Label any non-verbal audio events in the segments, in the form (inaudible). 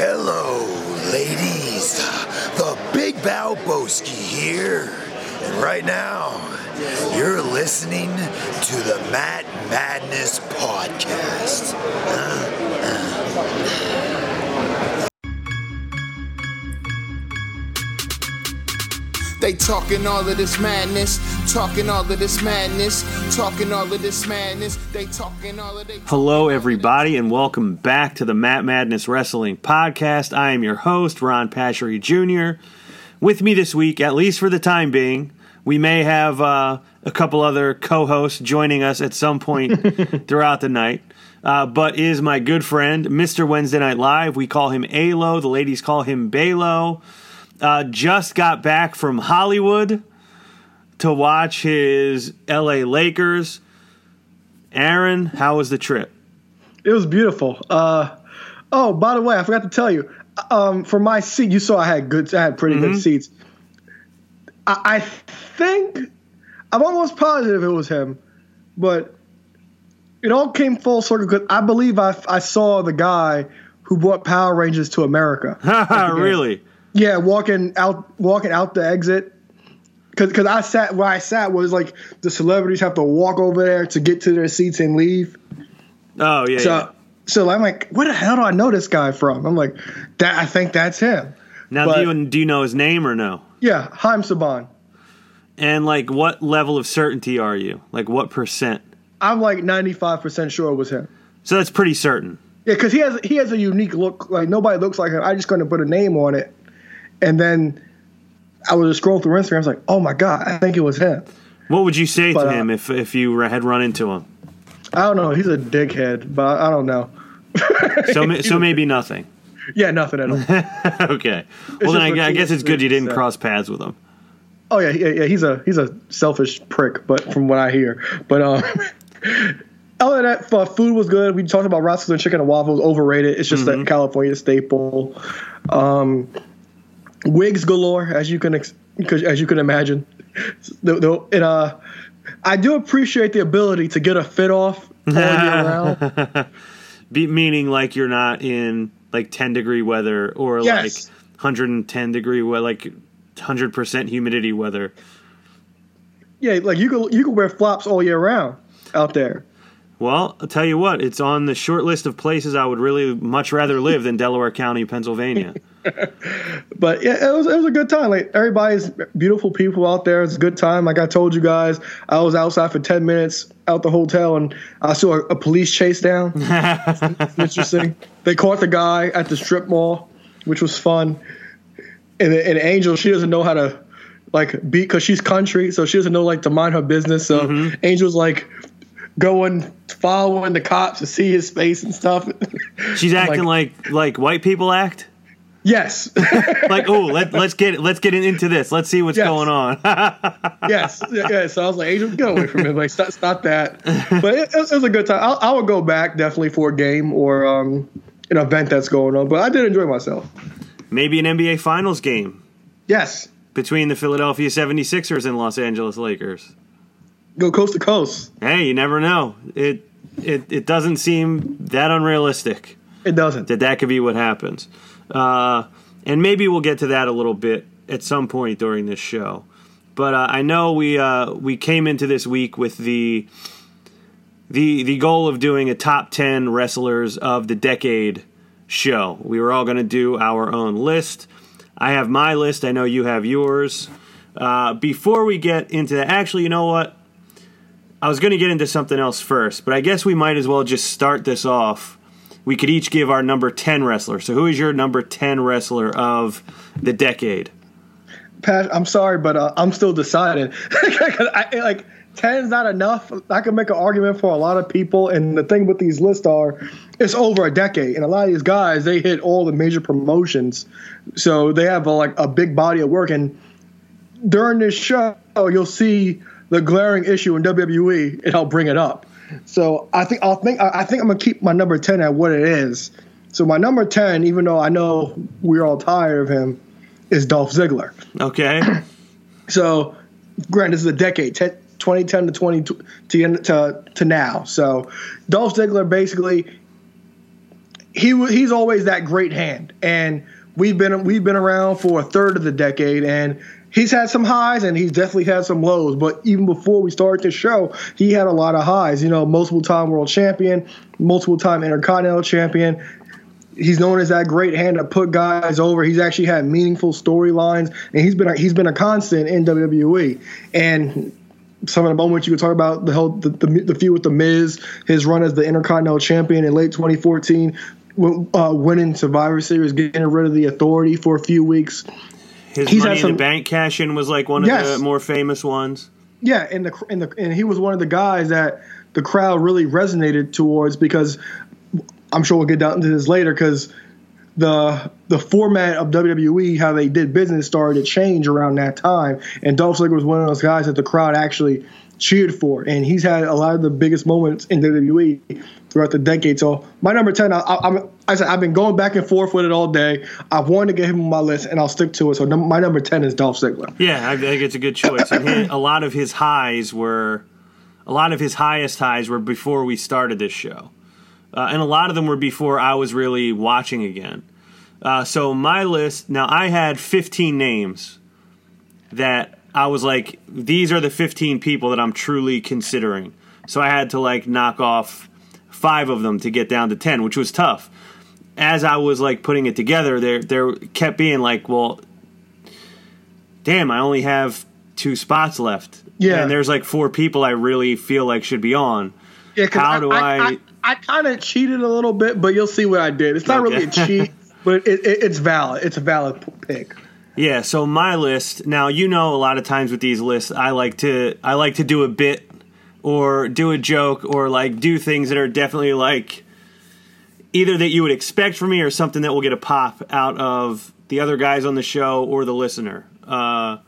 Hello, ladies. The Big Balboski here. And right now, you're listening to the Matt Madness Podcast. Uh, uh. They talking all of this madness, talking all of this madness, talking all of this madness. They talking all of this. Hello, everybody, and welcome back to the Matt Madness Wrestling Podcast. I am your host, Ron Pashery Jr. With me this week, at least for the time being, we may have uh, a couple other co hosts joining us at some point (laughs) throughout the night. Uh, but is my good friend, Mr. Wednesday Night Live. We call him Alo. The ladies call him Balo. Uh, just got back from Hollywood to watch his LA Lakers. Aaron, how was the trip? It was beautiful. Uh, oh, by the way, I forgot to tell you. Um, for my seat, you saw I had good. I had pretty Mm-hmm. good seats. I, I think I'm almost positive it was him, but it all came full circle because I believe I, I saw the guy who brought Power Rangers to America. (laughs) really? Yeah, walking out, walking out the exit. Because because I sat where I sat was like the celebrities have to walk over there to get to their seats and leave. Oh yeah. So yeah. so I'm like, where the hell do I know this guy from? I'm like, that I think that's him. Now, but- do you do you know his name or no? Yeah, Haim Saban. And like, what level of certainty are you? Like, what percent? I'm like 95 percent sure it was him. So that's pretty certain. Yeah, because he has he has a unique look. Like nobody looks like him. I'm just going to put a name on it, and then I was just scrolling through Instagram. I was like, oh my god, I think it was him. What would you say But, to uh, him if if you had run into him? I don't know. He's a dickhead, but I don't know. So (laughs) so maybe nothing. Yeah, nothing at all. (laughs) okay. Well, then I, I guess it's good you didn't cross paths with him. Oh yeah, yeah, yeah. He's a he's a selfish prick, but from what I hear, but um, (laughs) other than that, uh, food was good. We talked about Roscoe's and chicken and waffles overrated. It's just Mm-hmm. a California staple. Um, wigs galore, as you can ex- as you can imagine. The, the, and, uh, I do appreciate the ability to get a fit off all year round. (laughs) Be, meaning like you're not in like 10 degree weather or Yes. like 110 degree weather, like 100% humidity weather. Yeah, like you can you can wear flops all year round out there. Well, I'll tell you what, it's on the short list of places I would really much rather live than Delaware County, Pennsylvania. (laughs) But yeah, it was it was a good time. Like everybody's beautiful people out there. It's a good time. Like I told you guys, I was outside for ten minutes out the hotel, and I saw a, a police chase down. (laughs) It's interesting. They caught the guy at the strip mall, which was fun. And, and Angel, she doesn't know how to like beat because she's country, so she doesn't know like to mind her business. So mm-hmm. Angel's like going following the cops to see his face and stuff. She's acting like like white people act. yes. (laughs) Like, oh, let, let's get let's get into this. Let's see what's Yes. going on. (laughs) yes, yeah. So I was like, Angel, get away from him. Like, stop, stop that. But it, it was a good time. I'll, I would go back definitely for a game or um, an event that's going on. But I did enjoy myself. Maybe an NBA Finals game Yes, between the Philadelphia 76ers and Los Angeles Lakers. Go coast to coast. Hey, you never know. It it it doesn't seem that unrealistic. It doesn't. that that could be what happens. Uh, and maybe we'll get to that a little bit at some point during this show. But uh, I know we uh, we came into this week with the the the goal of doing a top ten wrestlers of the decade show. We were all going to do our own list. I have my list. I know you have yours. Uh, before we get into that, actually, you know what? I was going to get into something else first, but I guess we might as well just start this off we could each give our number 10 wrestler. So, who is your number 10 wrestler of the decade? Pat, I'm sorry, but uh, I'm still deciding. (laughs) I, like ten is not enough. I can make an argument for a lot of people, and the thing with these lists are, it's over a decade, and a lot of these guys they hit all the major promotions, so they have a, like a big body of work. And during this show, you'll see the glaring issue in WWE, and I'll bring it up. So I think I'll think I think I'm gonna keep my number ten at what it is. So my number ten, even though I know we're all tired of him, is Dolph Ziggler. Okay. (clears throat) So, granted, this is a decade, 10, 2010 to 20 to, to to now. So, Dolph Ziggler basically he he's always that great hand, and we've been we've been around for a third of the decade, and he's had some highs and he's definitely had some lows. But even before we started the show, he had a lot of highs. You know, multiple time world champion, multiple time intercontinental champion. He's known as that great hand to put guys over. He's actually had meaningful storylines, and he's been a, he's been a constant in WWE. And some of the moments you could talk about the whole the, the, the feud with the Miz, his run as the Intercontinental Champion in late 2014, uh, winning Survivor Series, getting rid of the Authority for a few weeks. His He's Money had in the Bank cash in was like one of Yes. the more famous ones. Yeah, and the and the and he was one of the guys that the crowd really resonated towards because I'm sure we'll get down into this later because the the format of WWE how they did business started to change around that time, and Dolph Ziggler was one of those guys that the crowd actually cheered for, and he's had a lot of the biggest moments in WWE throughout the decade. So my number ten, I, I, I said I've been going back and forth with it all day. I've wanted to get him on my list, and I'll stick to it. So num- my number ten is Dolph Ziggler. Yeah, I think it's a good choice. (laughs) A lot of his highs were, a lot of his highest highs were before we started this show, uh, and a lot of them were before I was really watching again. Uh, so my list now, I had 15 names that I was like, these are the 15 people that I'm truly considering. So I had to like knock off five of them to get down to 10, which was tough. As I was like putting it together, there there kept being like, well, damn, I only have two spots left. Yeah. And there's like four people I really feel like should be on. Yeah, How do I- I, I, kind of cheated a little bit, but you'll see what I did. It's not really a (laughs) cheat, but it, it, it's valid. It's a valid pick. Yeah, so my list, now you know a lot of times with these lists I like to I like to do a bit or do a joke or like do things that are definitely like either that you would expect from me or something that will get a pop out of the other guys on the show or the listener. Uh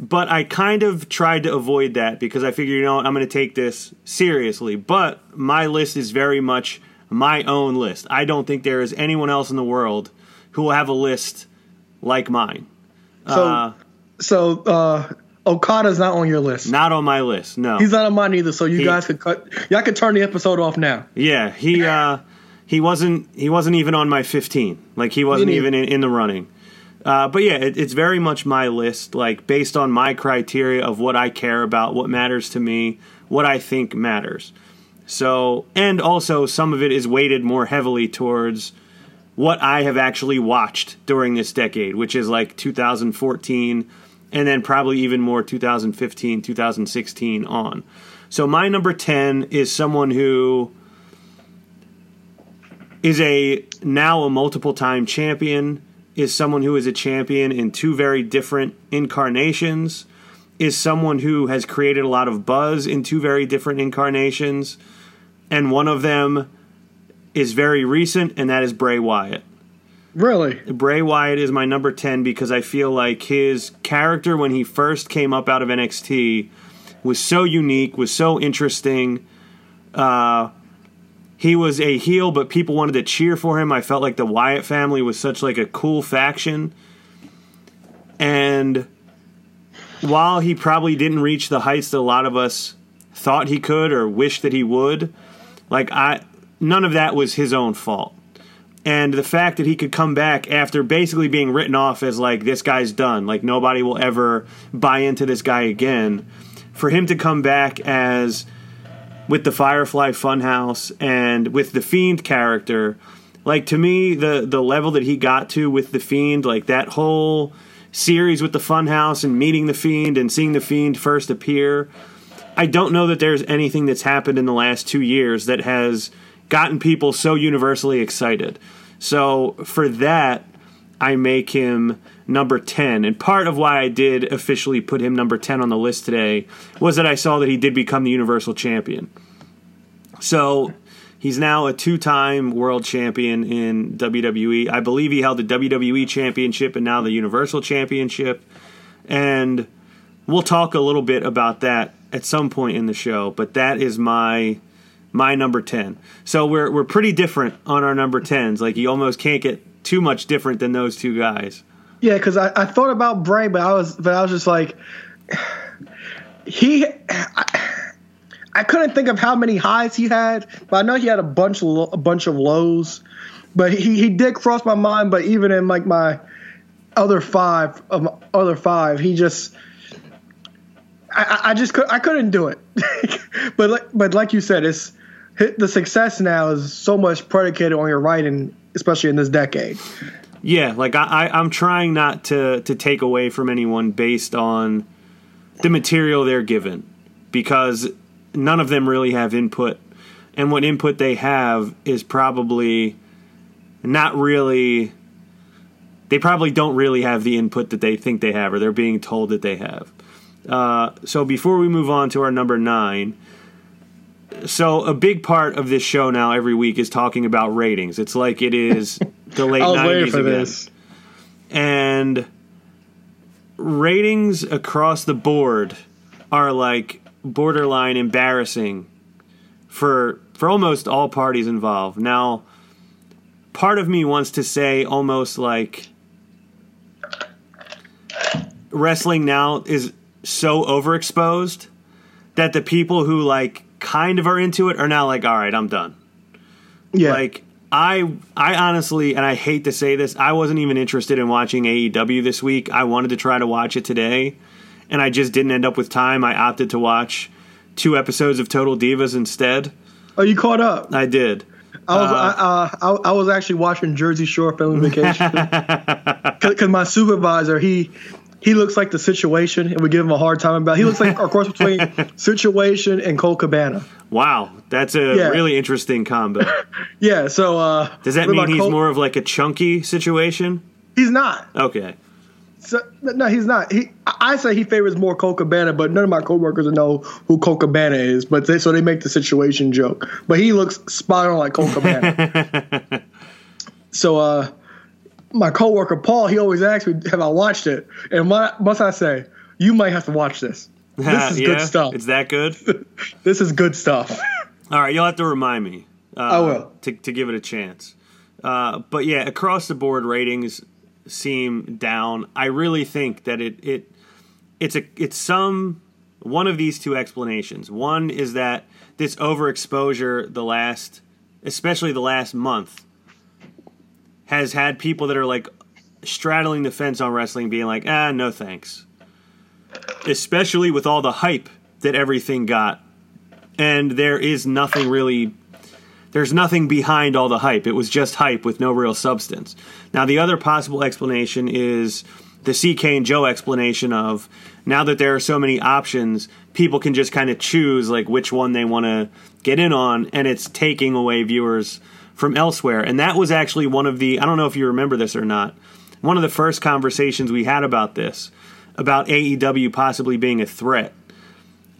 but I kind of tried to avoid that because I figured, you know, I'm going to take this seriously. But my list is very much my own list. I don't think there is anyone else in the world who will have a list like mine. So, Uh, so uh, Okada's not on your list. not on my list. No. He's not on mine either. So you He- guys could cut. Y'all could turn the episode off now. yeah, he uh, he wasn't he wasn't even on my 15. Like he wasn't even in, in the running. Uh, but yeah, it, it's very much my list, like based on my criteria of what I care about, what matters to me, what I think matters. So, and also some of it is weighted more heavily towards what I have actually watched during this decade, which is like 2014 and then probably even more 2015, 2016 on. So my number 10 is someone who is a now a multiple time champion, is someone who is a champion in two very different incarnations, is someone who has created a lot of buzz in two very different incarnations, and one of them is very recent, and that is Bray Wyatt. Really? Bray Wyatt is my number 10 because I feel like his character when he first came up out of NXT was so unique, was so interesting. Uh, he was a heel, but people wanted to cheer for him. I felt like the Wyatt family was such like a cool faction. And while he probably didn't reach the heights that a lot of us thought he could or wished that he would, like I none of that was his own fault. And the fact that he could come back after basically being written off as like this guy's done like nobody will ever buy into this guy again for him to come back as with the firefly funhouse and with the fiend character like to me the the level that he got to with the fiend like that whole series with the funhouse and meeting the fiend and seeing the fiend first appear I don't know that there's anything that's happened in the last two years that has gotten people so universally excited. So for that, I make him number 10. And part of why I did officially put him number 10 on the list today was that I saw that he did become the Universal Champion. So he's now a two time world champion in WWE. I believe he held the WWE Championship and now the Universal Championship. And we'll talk a little bit about that at some point in the show, but that is my my number 10. So we're we're pretty different on our number 10s. Like you almost can't get too much different than those two guys. Yeah, because I, I thought about Bray, but I was but I was just like, he. I, I couldn't think of how many highs he had, but I know he had a bunch of a bunch of lows. But he, he did cross my mind. But even in like my other five of my other five, he just I, I- I just could I couldn't do it. (laughs) but like but like you said, it's the success now is so much predicated on your writing, especially in this decade. Yeah, like I, I, I'm trying not to to take away from anyone based on the material they're given, because none of them really have input, and what input they have is probably not really. They probably don't really have the input that they think they have, or they're being told that they have. Uh, so before we move on to our number nine, so a big part of this show now every week is talking about ratings. It's like it is (laughs) the late nineties again this. and ratings across the board are like borderline embarrassing for for almost all parties involved. Now, part of me wants to say almost like wrestling now is so overexposed that the people who like kind of are into it are now like, all right, I'm done. Yeah, Like I I honestly and I hate to say this, I wasn't even interested in watching AEW this week. I wanted to try to watch it today and I just didn't end up with time. I opted to watch two episodes of Total Divas instead. oh, you caught up. I did. I was I, uh, I, I was actually watching Jersey Shore Family Vacation (laughs) because my supervisor he he looks like the situation and we give him a hard time about. He looks like a cross between (laughs) situation and Colt Cabana. Wow, that's a Yeah. really interesting combo. (laughs) Yeah, so uh, Does that mean he's co- more of like a chunky situation? He's not. Okay. So, no, he's not. He, I I say he favors more Colt Cabana, but none of my coworkers know who Colt Cabana is. But they, so they make the situation joke. But he looks spot on like Colt Cabana. (laughs) so, uh, my coworker Paul, he always asks me, "Have I watched it?" And what must I say? You might have to watch this. (laughs) This is yeah, good stuff. It's that good? (laughs) This is good stuff. (laughs) All right, you'll have to remind me. Uh, I will. to to give it a chance. Uh, but yeah, across the board ratings seem down. I really think that it it it's a it's some one of these two explanations. One is that this overexposure the last especially the last month has had people that are like straddling the fence on wrestling being like, "Ah, no thanks." Especially with all the hype that everything got and there is nothing really there's nothing behind all the hype. It was just hype with no real substance. Now the other possible explanation is the CK and Joe explanation of now that there are so many options, people can just kind of choose like which one they want to get in on and it's taking away viewers from elsewhere. And that was actually one of the I don't know if you remember this or not. One of the first conversations we had about this about AEW possibly being a threat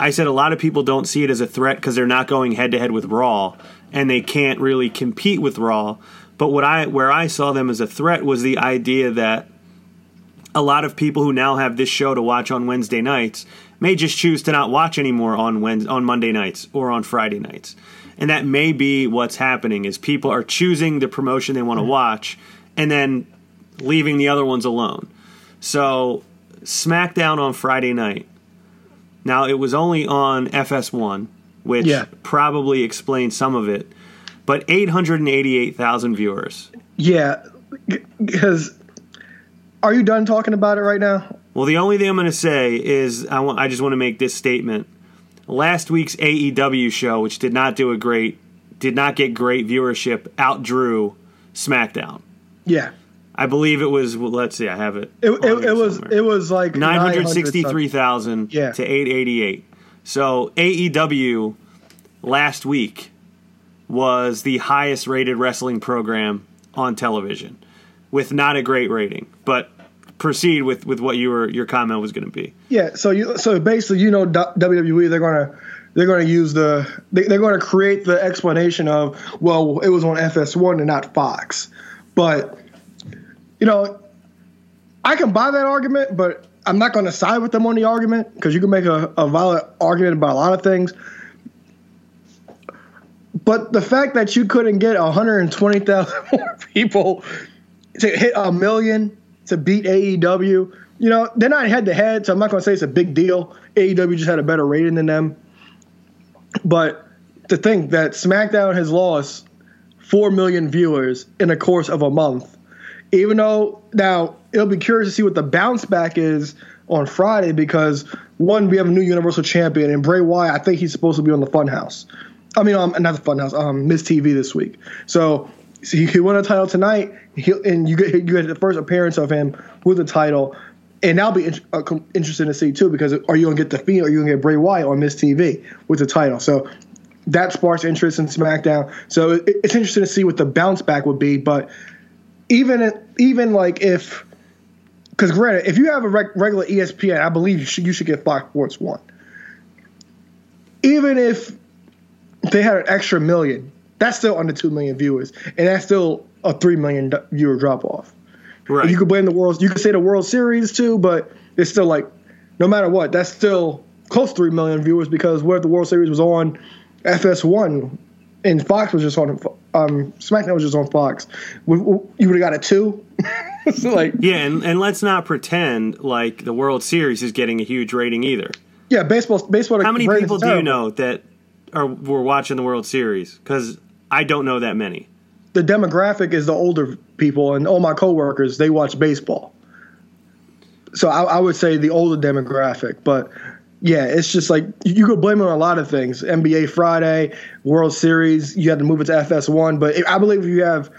I said a lot of people don't see it as a threat because they're not going head to head with Raw and they can't really compete with Raw. But what I where I saw them as a threat was the idea that a lot of people who now have this show to watch on Wednesday nights may just choose to not watch anymore on Wednesday, on Monday nights or on Friday nights. And that may be what's happening is people are choosing the promotion they want to watch and then leaving the other ones alone. So SmackDown on Friday night now, it was only on FS1, which Yeah. probably explains some of it, but 888,000 viewers. yeah, because are you done talking about it right now? Well, the only thing I'm going to say is I, want, I just want to make this statement. Last week's AEW show, which did not do a great, did not get great viewership, outdrew SmackDown. Yeah, I believe it was. Well, let's see, I have it. it, it, it was it was like 963,000 Yeah. to 888. So AEW last week was the highest rated wrestling program on television with not a great rating. But proceed with, with what you were your comment was going to be. Yeah, so you so basically you know WWE they're gonna they're gonna use the they, they're gonna create the explanation of well it was on FS1 and not Fox, but you know I can buy that argument, but I'm not gonna side with them on the argument because you can make a, a valid argument about a lot of things. But the fact that you couldn't get 120,000 (laughs) more people to hit a million to beat AEW, you know, they're not head to head, so I'm not going to say it's a big deal. AEW just had a better rating than them. But to think that SmackDown has lost four million viewers in the course of a month, even though now it'll be curious to see what the bounce back is on Friday because one, we have a new Universal Champion and Bray Wyatt. I think he's supposed to be on the Funhouse. I mean, um, not the Funhouse, um, Miz TV this week. So, so he, won a title tonight, and you get you get the first appearance of him with the title, and that'll be in, uh, interesting to see too because are you gonna get the Fiend or are you gonna get Bray Wyatt on Miz TV with the title? So that sparks interest in SmackDown. So it, it's interesting to see what the bounce back would be. But even even like if because granted, if you have a reg- regular ESPN, I believe you should, you should get Fox Sports One. Even if they had an extra million, that's still under two million viewers, and that's still a three million viewer drop off. Right. You could blame the world. You could say the World Series too, but it's still like, no matter what, that's still close to three million viewers because what if the World Series was on FS1 and Fox was just on um, SmackDown was just on Fox? You would have got a two. so like, yeah, and, and let's not pretend like the World Series is getting a huge rating either. yeah, baseball. Baseball. How many people do you know that are were watching the World Series? Because I don't know that many. The demographic is the older people, and all my coworkers they watch baseball. So I, I would say the older demographic, but yeah, it's just like you could blame it on a lot of things. NBA Friday, World Series, you had to move it to FS1, but I believe if you have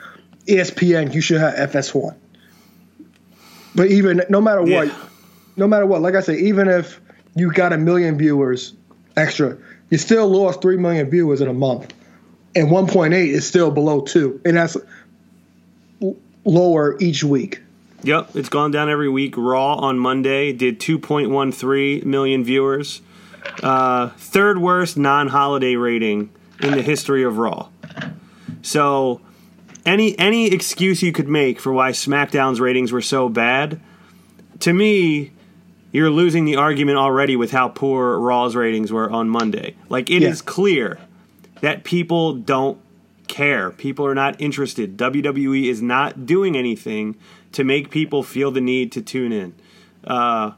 ESPN, you should have FS1. But even no matter what, Yeah. no matter what, like I say, even if you got a million viewers extra, you still lost three million viewers in a month, and 1.8 is still below two, and that's lower each week. Yep, it's gone down every week. Raw on Monday did 2.13 million viewers. Uh, third worst non holiday rating in the history of Raw. So, any any excuse you could make for why SmackDown's ratings were so bad, to me, you're losing the argument already with how poor Raw's ratings were on Monday. Like, it is Yeah. clear that people don't care. People are not interested. WWE is not doing anything to make people feel the need to tune in. Uh,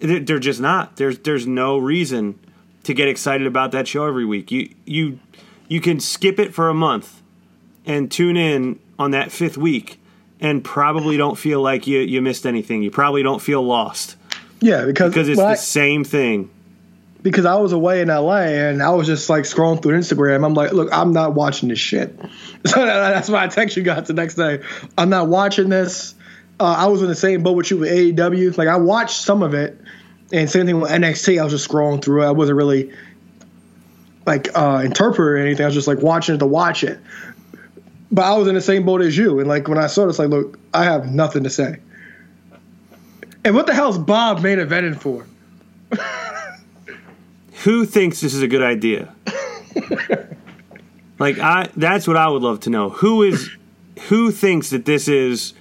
they're just not. There's there's no reason to get excited about that show every week. You you you can skip it for a month and tune in on that fifth week and probably don't feel like you, you missed anything. You probably don't feel lost Yeah, because because it's the I- same thing. Because I was away in LA and I was just like scrolling through Instagram. I'm like, look, I'm not watching this shit. (laughs) So that's why I text you guys the next day. I'm not watching this. Uh, I was in the same boat with you with AEW. Like I watched some of it, and same thing with NXT. I was just scrolling through. I wasn't really like uh, interpreting or anything. I was just like watching it to watch it. But I was in the same boat as you, and like when I saw this, like, look, I have nothing to say. And what the hell's Bob main eventing for? (laughs) Who thinks this is a good idea? (laughs) like I that's what I would love to know. Who is who thinks that this is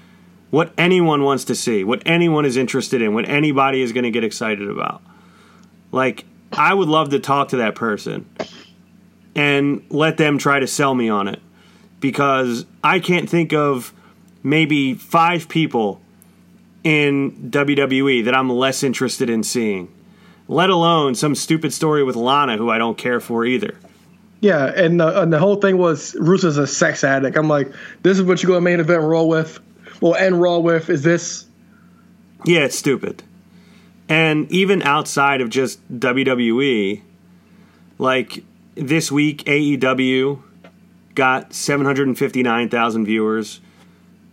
what anyone wants to see, what anyone is interested in, what anybody is going to get excited about. Like I would love to talk to that person and let them try to sell me on it because I can't think of maybe 5 people in WWE that I'm less interested in seeing let alone some stupid story with Lana, who I don't care for either. Yeah, and the, and the whole thing was Rusev's a sex addict. I'm like, this is what you go to main event Raw with, well, end Raw with. Is this? Yeah, it's stupid. And even outside of just WWE, like this week, AEW got 759,000 viewers,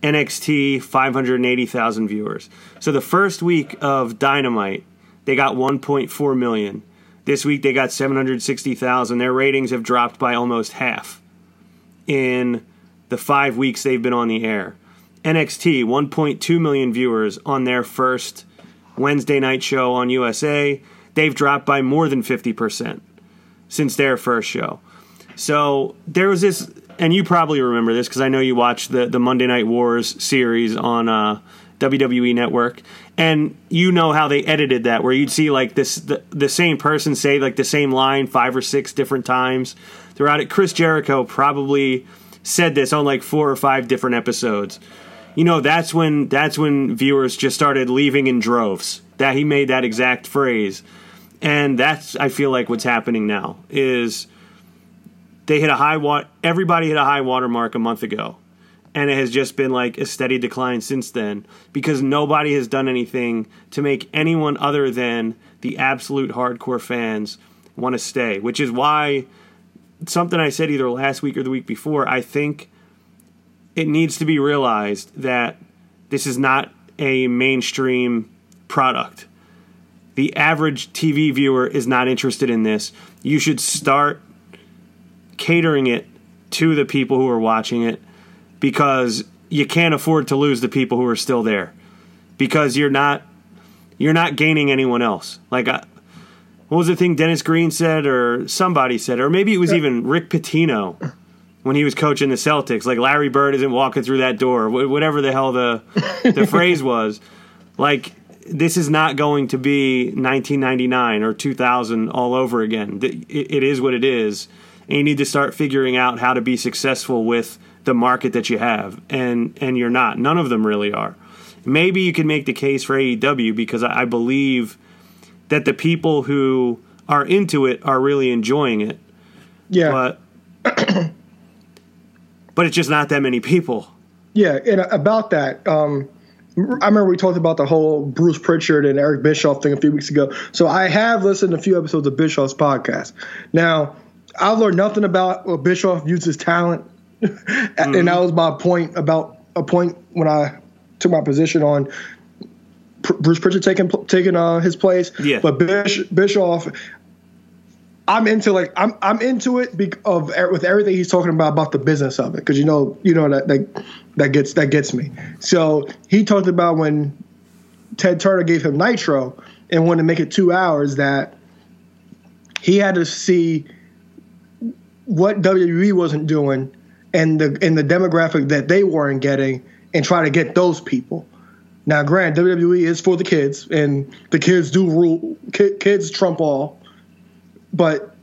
NXT 580,000 viewers. So the first week of Dynamite, they got 1.4 million. This week they got 760,000. Their ratings have dropped by almost half in the five weeks they've been on the air. NXT, 1.2 million viewers on their first Wednesday night show on USA. They've dropped by more than 50% since their first show. So there was this, and you probably remember this because I know you watched the, the Monday Night Wars series on uh, WWE Network, and you know how they edited that, where you'd see like this the, the same person say like the same line five or six different times throughout it. Chris Jericho probably said this on like four or five different episodes. You know, that's when that's when viewers just started leaving in droves. That he made that exact phrase. and that's I feel like what's happening now is they hit a high water. Everybody hit a high water mark a month ago, and it has just been like a steady decline since then because nobody has done anything to make anyone other than the absolute hardcore fans want to stay. Which is why something I said either last week or the week before. I think it needs to be realized that this is not a mainstream product. The average TV viewer is not interested in this. You should start catering it to the people who are watching it because you can't afford to lose the people who are still there because you're not you're not gaining anyone else. Like I, what was the thing Dennis Green said or somebody said or maybe it was even Rick Pitino when he was coaching the Celtics. Like Larry Bird isn't walking through that door, whatever the hell the the (laughs) phrase was. Like this is not going to be 1999 or 2000 all over again. It is what it is, and you need to start figuring out how to be successful with the market that you have, and and you're not. None of them really are. Maybe you can make the case for AEW because I believe that the people who are into it are really enjoying it. Yeah, but (clears throat) but it's just not that many people. Yeah, and about that. Um, I remember we talked about the whole Bruce Pritchard and Eric Bischoff thing a few weeks ago. So I have listened to a few episodes of Bischoff's podcast. Now, I've learned nothing about what Bischoff uses talent, mm-hmm. (laughs) and that was my point about a point when I took my position on Bruce Pritchard taking taking uh, his place. Yeah. But Bish, Bischoff, I'm into like I'm I'm into it of with everything he's talking about about the business of it because you know you know that, that that gets that gets me. So he talked about when Ted Turner gave him Nitro and wanted to make it two hours that he had to see what WWE wasn't doing and the and the demographic that they weren't getting and try to get those people. Now, grant WWE is for the kids and the kids do rule. Kids trump all but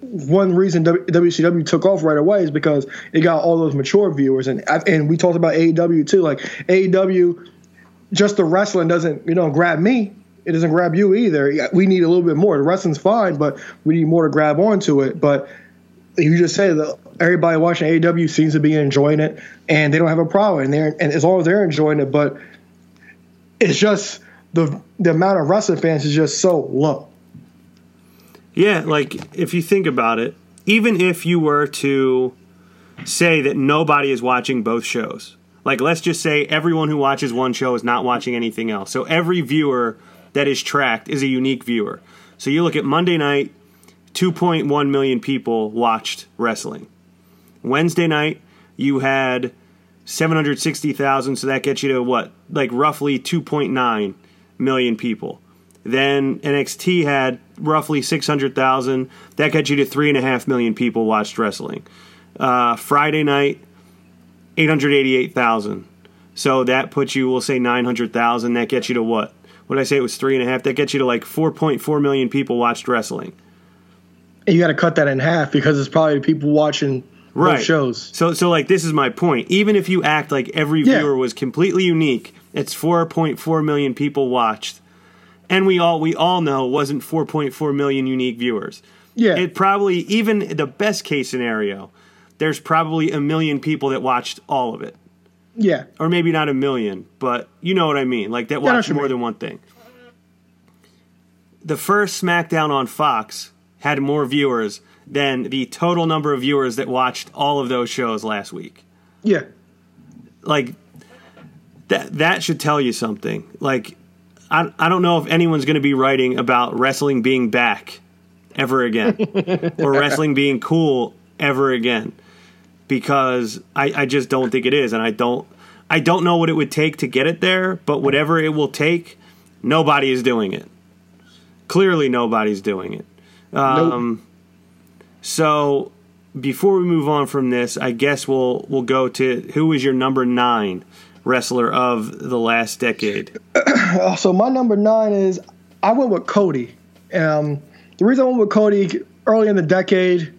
one reason WCW took off right away is because it got all those mature viewers, and and we talked about AEW too. Like AEW, just the wrestling doesn't you know grab me. It doesn't grab you either. We need a little bit more. The wrestling's fine, but we need more to grab onto it. But you just say that everybody watching AEW seems to be enjoying it, and they don't have a problem. And they're and as long as they're enjoying it, but it's just the the amount of wrestling fans is just so low. Yeah, like if you think about it, even if you were to say that nobody is watching both shows, like let's just say everyone who watches one show is not watching anything else. So every viewer that is tracked is a unique viewer. So you look at Monday night, 2.1 million people watched wrestling. Wednesday night, you had 760,000, so that gets you to what? Like roughly 2.9 million people. Then NXT had roughly 600,000. That gets you to 3.5 million people watched wrestling. Uh, Friday night, 888,000. So that puts you, we'll say 900,000. That gets you to what? What did I say? It was 3.5. That gets you to like 4.4 million people watched wrestling. You got to cut that in half because it's probably people watching right. shows. So, so like this is my point. Even if you act like every viewer yeah. was completely unique, it's 4.4 million people watched and we all we all know wasn't 4.4 million unique viewers. Yeah. It probably even the best case scenario, there's probably a million people that watched all of it. Yeah. Or maybe not a million, but you know what I mean, like that watched more than one thing. The first SmackDown on Fox had more viewers than the total number of viewers that watched all of those shows last week. Yeah. Like that that should tell you something. Like I, I don't know if anyone's going to be writing about wrestling being back ever again (laughs) or wrestling being cool ever again because I, I just don't think it is and I don't I don't know what it would take to get it there but whatever it will take nobody is doing it clearly nobody's doing it um, nope. So before we move on from this I guess we'll we'll go to who was your number nine wrestler of the last decade? (clears throat) so my number nine is I went with Cody. Um, the reason I went with Cody early in the decade,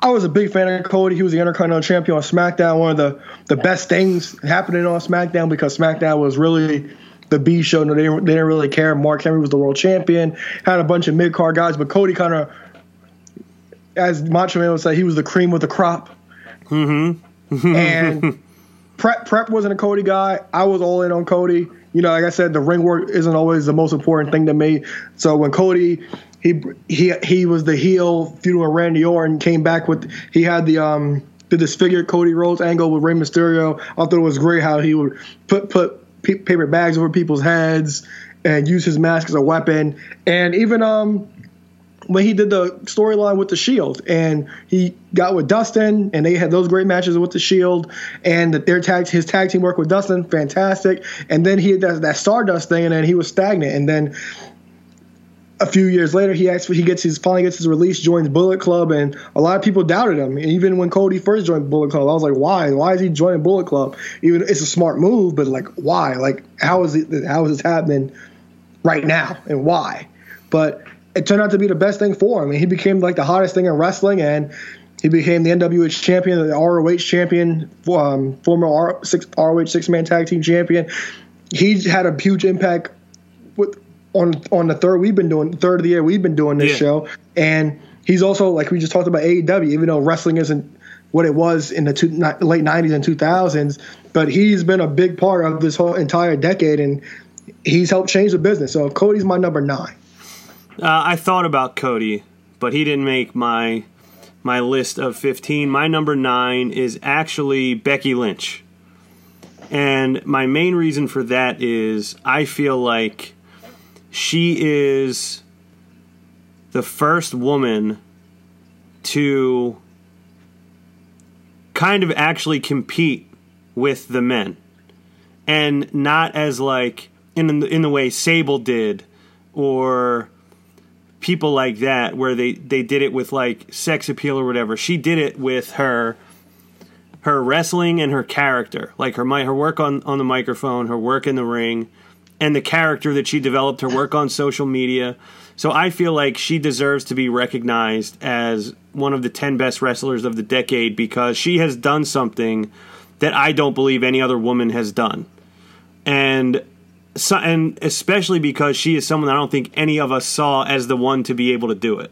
I was a big fan of Cody. He was the Intercontinental Champion on SmackDown. One of the, the best things happening on SmackDown because SmackDown was really the B show. No, they didn't, they didn't really care. Mark Henry was the world champion. Had a bunch of mid card guys, but Cody kind of, as Macho Man would say, he was the cream of the crop. Mm-hmm. (laughs) and prep prep wasn't a Cody guy. I was all in on Cody. You know, like I said, the ring work isn't always the most important thing to me. So when Cody he he he was the heel feuding with Randy Orton, came back with he had the um the disfigured Cody Rhodes angle with Rey Mysterio. I thought it was great how he would put put paper bags over people's heads and use his mask as a weapon. And even um when he did the storyline with the Shield, and he got with Dustin, and they had those great matches with the Shield, and their tag his tag team work with Dustin, fantastic. And then he had that, that Stardust thing, and then he was stagnant. And then a few years later, he actually he gets his finally gets his release, joins Bullet Club, and a lot of people doubted him. And even when Cody first joined Bullet Club, I was like, why? Why is he joining Bullet Club? Even it's a smart move, but like, why? Like, how is it? How is this happening right now, and why? But it turned out to be the best thing for him. And he became like the hottest thing in wrestling, and he became the NWA champion, the ROH champion, um, former R, six, ROH six man tag team champion. He had a huge impact with on on the third we've been doing third of the year we've been doing this Yeah. show, and he's also like we just talked about AEW, even though wrestling isn't what it was in the two, late '90s and 2000s, but he's been a big part of this whole entire decade, and he's helped change the business. So Cody's my number nine. Uh, I thought about Cody, but he didn't make my my list of 15. My number 9 is actually Becky Lynch. And my main reason for that is I feel like she is the first woman to kind of actually compete with the men and not as like in in the way Sable did or people like that where they they did it with like sex appeal or whatever. She did it with her her wrestling and her character, like her mi- her work on on the microphone, her work in the ring, and the character that she developed, her work on social media. So I feel like she deserves to be recognized as one of the 10 best wrestlers of the decade because she has done something that I don't believe any other woman has done. And so, and especially because she is someone I don't think any of us saw as the one to be able to do it.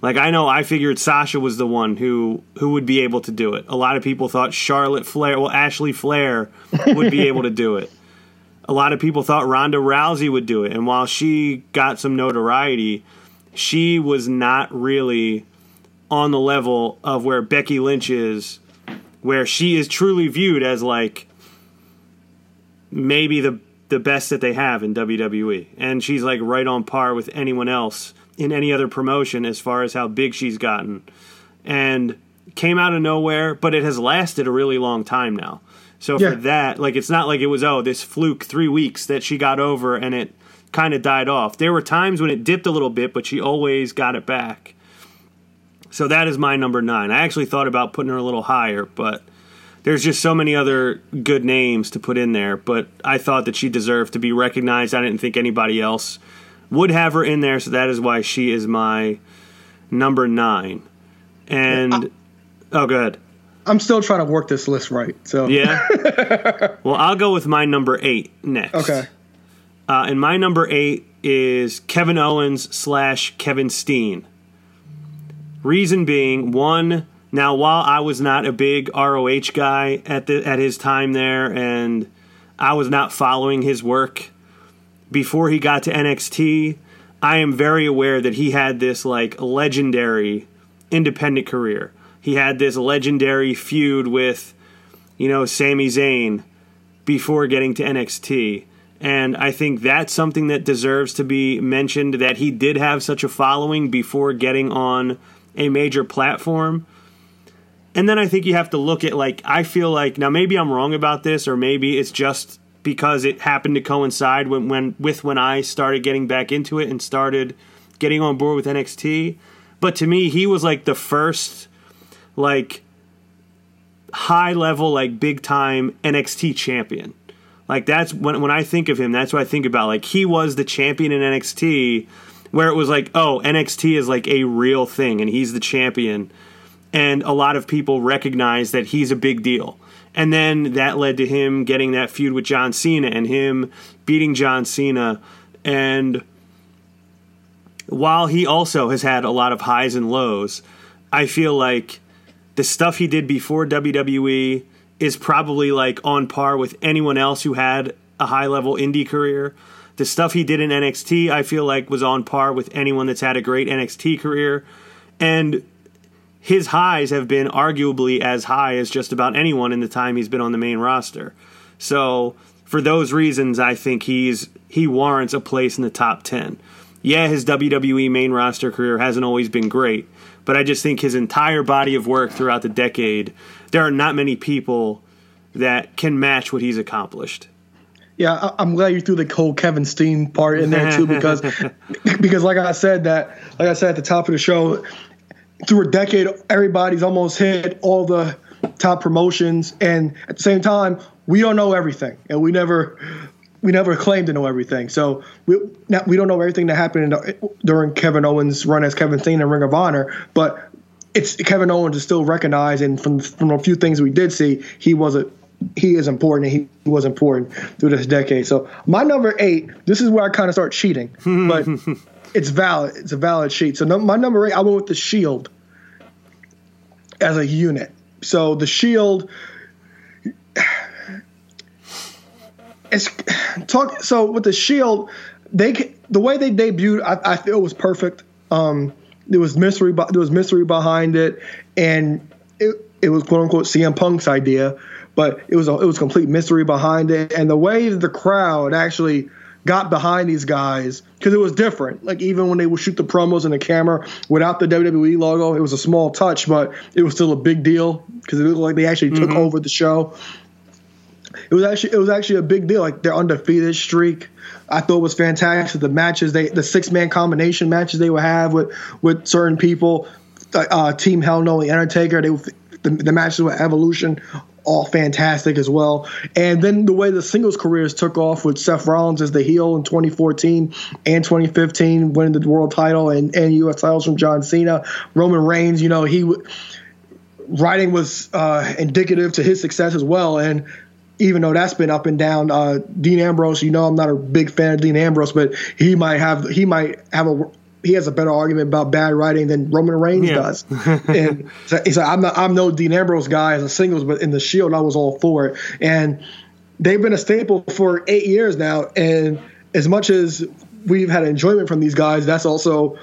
Like I know I figured Sasha was the one who who would be able to do it. A lot of people thought Charlotte Flair, well Ashley Flair would be able to do it. A lot of people thought Ronda Rousey would do it, and while she got some notoriety, she was not really on the level of where Becky Lynch is, where she is truly viewed as like maybe the the best that they have in WWE. And she's like right on par with anyone else in any other promotion as far as how big she's gotten. And came out of nowhere, but it has lasted a really long time now. So Yeah. for that, like it's not like it was oh this fluke 3 weeks that she got over and it kind of died off. There were times when it dipped a little bit, but she always got it back. So that is my number 9. I actually thought about putting her a little higher, but there's just so many other good names to put in there, but I thought that she deserved to be recognized. I didn't think anybody else would have her in there, so that is why she is my number nine. And oh, good, I'm still trying to work this list right. So yeah. (laughs) well, I'll go with my number eight next. okay. Uh, and my number eight is Kevin Owens slash Kevin Steen. Reason being, one. Now, while I was not a big ROH guy at the at his time there, and I was not following his work before he got to NXT, I am very aware that he had this like legendary independent career. He had this legendary feud with, you know, Sami Zayn before getting to NXT. And I think that's something that deserves to be mentioned that he did have such a following before getting on a major platform. And then I think you have to look at like I feel like now maybe I'm wrong about this or maybe it's just because it happened to coincide when, when with when I started getting back into it and started getting on board with NXT. But to me, he was like the first like high level, like big time NXT champion. Like that's when when I think of him, that's what I think about. Like he was the champion in NXT, where it was like, oh, NXT is like a real thing, and he's the champion, and a lot of people recognize that he's a big deal. And then that led to him getting that feud with John Cena and him beating John Cena. And while he also has had a lot of highs and lows, I feel like the stuff he did before WWE is probably like on par with anyone else who had a high level indie career. The stuff he did in NXT, I feel like was on par with anyone that's had a great NXT career. And his highs have been arguably as high as just about anyone in the time he's been on the main roster. So, for those reasons, I think he's he warrants a place in the top 10. Yeah, his WWE main roster career hasn't always been great, but I just think his entire body of work throughout the decade, there are not many people that can match what he's accomplished. Yeah, I'm glad you threw the whole Kevin Steen part in there too, because (laughs) because like I said that like I said at the top of the show, through a decade, everybody's almost hit all the top promotions, and at the same time, we don't know everything, and we never we never claim to know everything. So we we don't know everything that happened the, during Kevin Owens' run as Kevin Steen in Ring of Honor, but it's Kevin Owens is still recognized, and from from a few things we did see, he was a he is important, and he was important through this decade. So my number eight, this is where I kind of start cheating, but (laughs) it's valid. It's a valid sheet. So no, my number eight, I went with the Shield as a unit. So the Shield. It's talk. So with the Shield, they the way they debuted, I, I feel was perfect. Um, there was mystery. There was mystery behind it, and it it was quote unquote CM Punk's idea, but it was a, it was complete mystery behind it, and the way the crowd actually got behind these guys because it was different. Like even when they would shoot the promos in the camera without the WWE logo, it was a small touch, but it was still a big deal because it looked like they actually took over the show. It was actually it was actually a big deal. Like their undefeated streak, I thought was fantastic. The matches they the six man combination matches they would have with with certain people, uh, Team Hell No, the Undertaker. They would- the, the matches with Evolution, all fantastic as well. And then the way the singles careers took off with Seth Rollins as the heel in 2014 and 2015, winning the world title and, and U.S. titles from John Cena. Roman Reigns, you know, he writing was uh, indicative to his success as well. And even though that's been up and down, uh, Dean Ambrose, you know, I'm not a big fan of Dean Ambrose, but he might have he might have a he has a better argument about bad writing than Roman Reigns Yeah. does. and (laughs) so he's like, I'm not I'm no Dean Ambrose guy as a singles, but in the Shield, I was all for it. And they've been a staple for eight years now. And as much as we've had enjoyment from these guys, that's also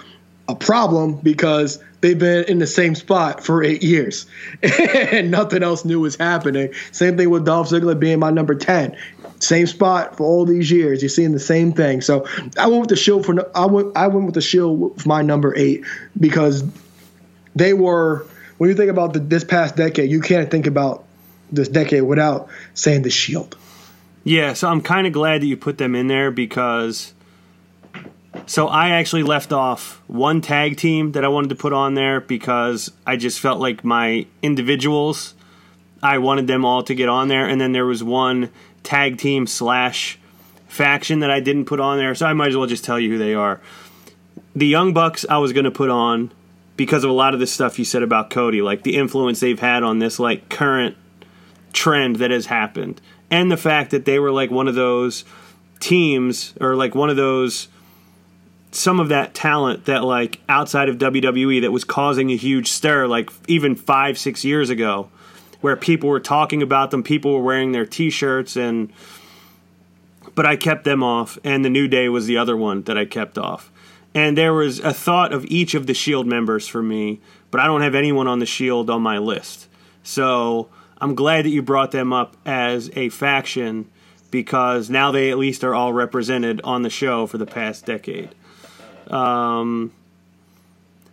a problem because they've been in the same spot for eight years (laughs) and nothing else new is happening. Same thing with Dolph Ziggler being my number 10. Same spot for all these years. You're seeing the same thing. So I went with the Shield for I went I went with the Shield for my number eight because they were when you think about the, this past decade, you can't think about this decade without saying the Shield. Yeah, so I'm kind of glad that you put them in there because. So I actually left off one tag team that I wanted to put on there because I just felt like my individuals, I wanted them all to get on there, and then there was one tag team slash faction that I didn't put on there, so I might as well just tell you who they are. The Young Bucks I was going to put on because of a lot of the stuff you said about Cody, like the influence they've had on this like current trend that has happened. And the fact that they were like one of those teams or like one of those some of that talent that like outside of WWE that was causing a huge stir like even 5 6 years ago where people were talking about them people were wearing their t-shirts and but I kept them off and the New Day was the other one that I kept off and there was a thought of each of the shield members for me but I don't have anyone on the shield on my list so I'm glad that you brought them up as a faction because now they at least are all represented on the show for the past decade. Um,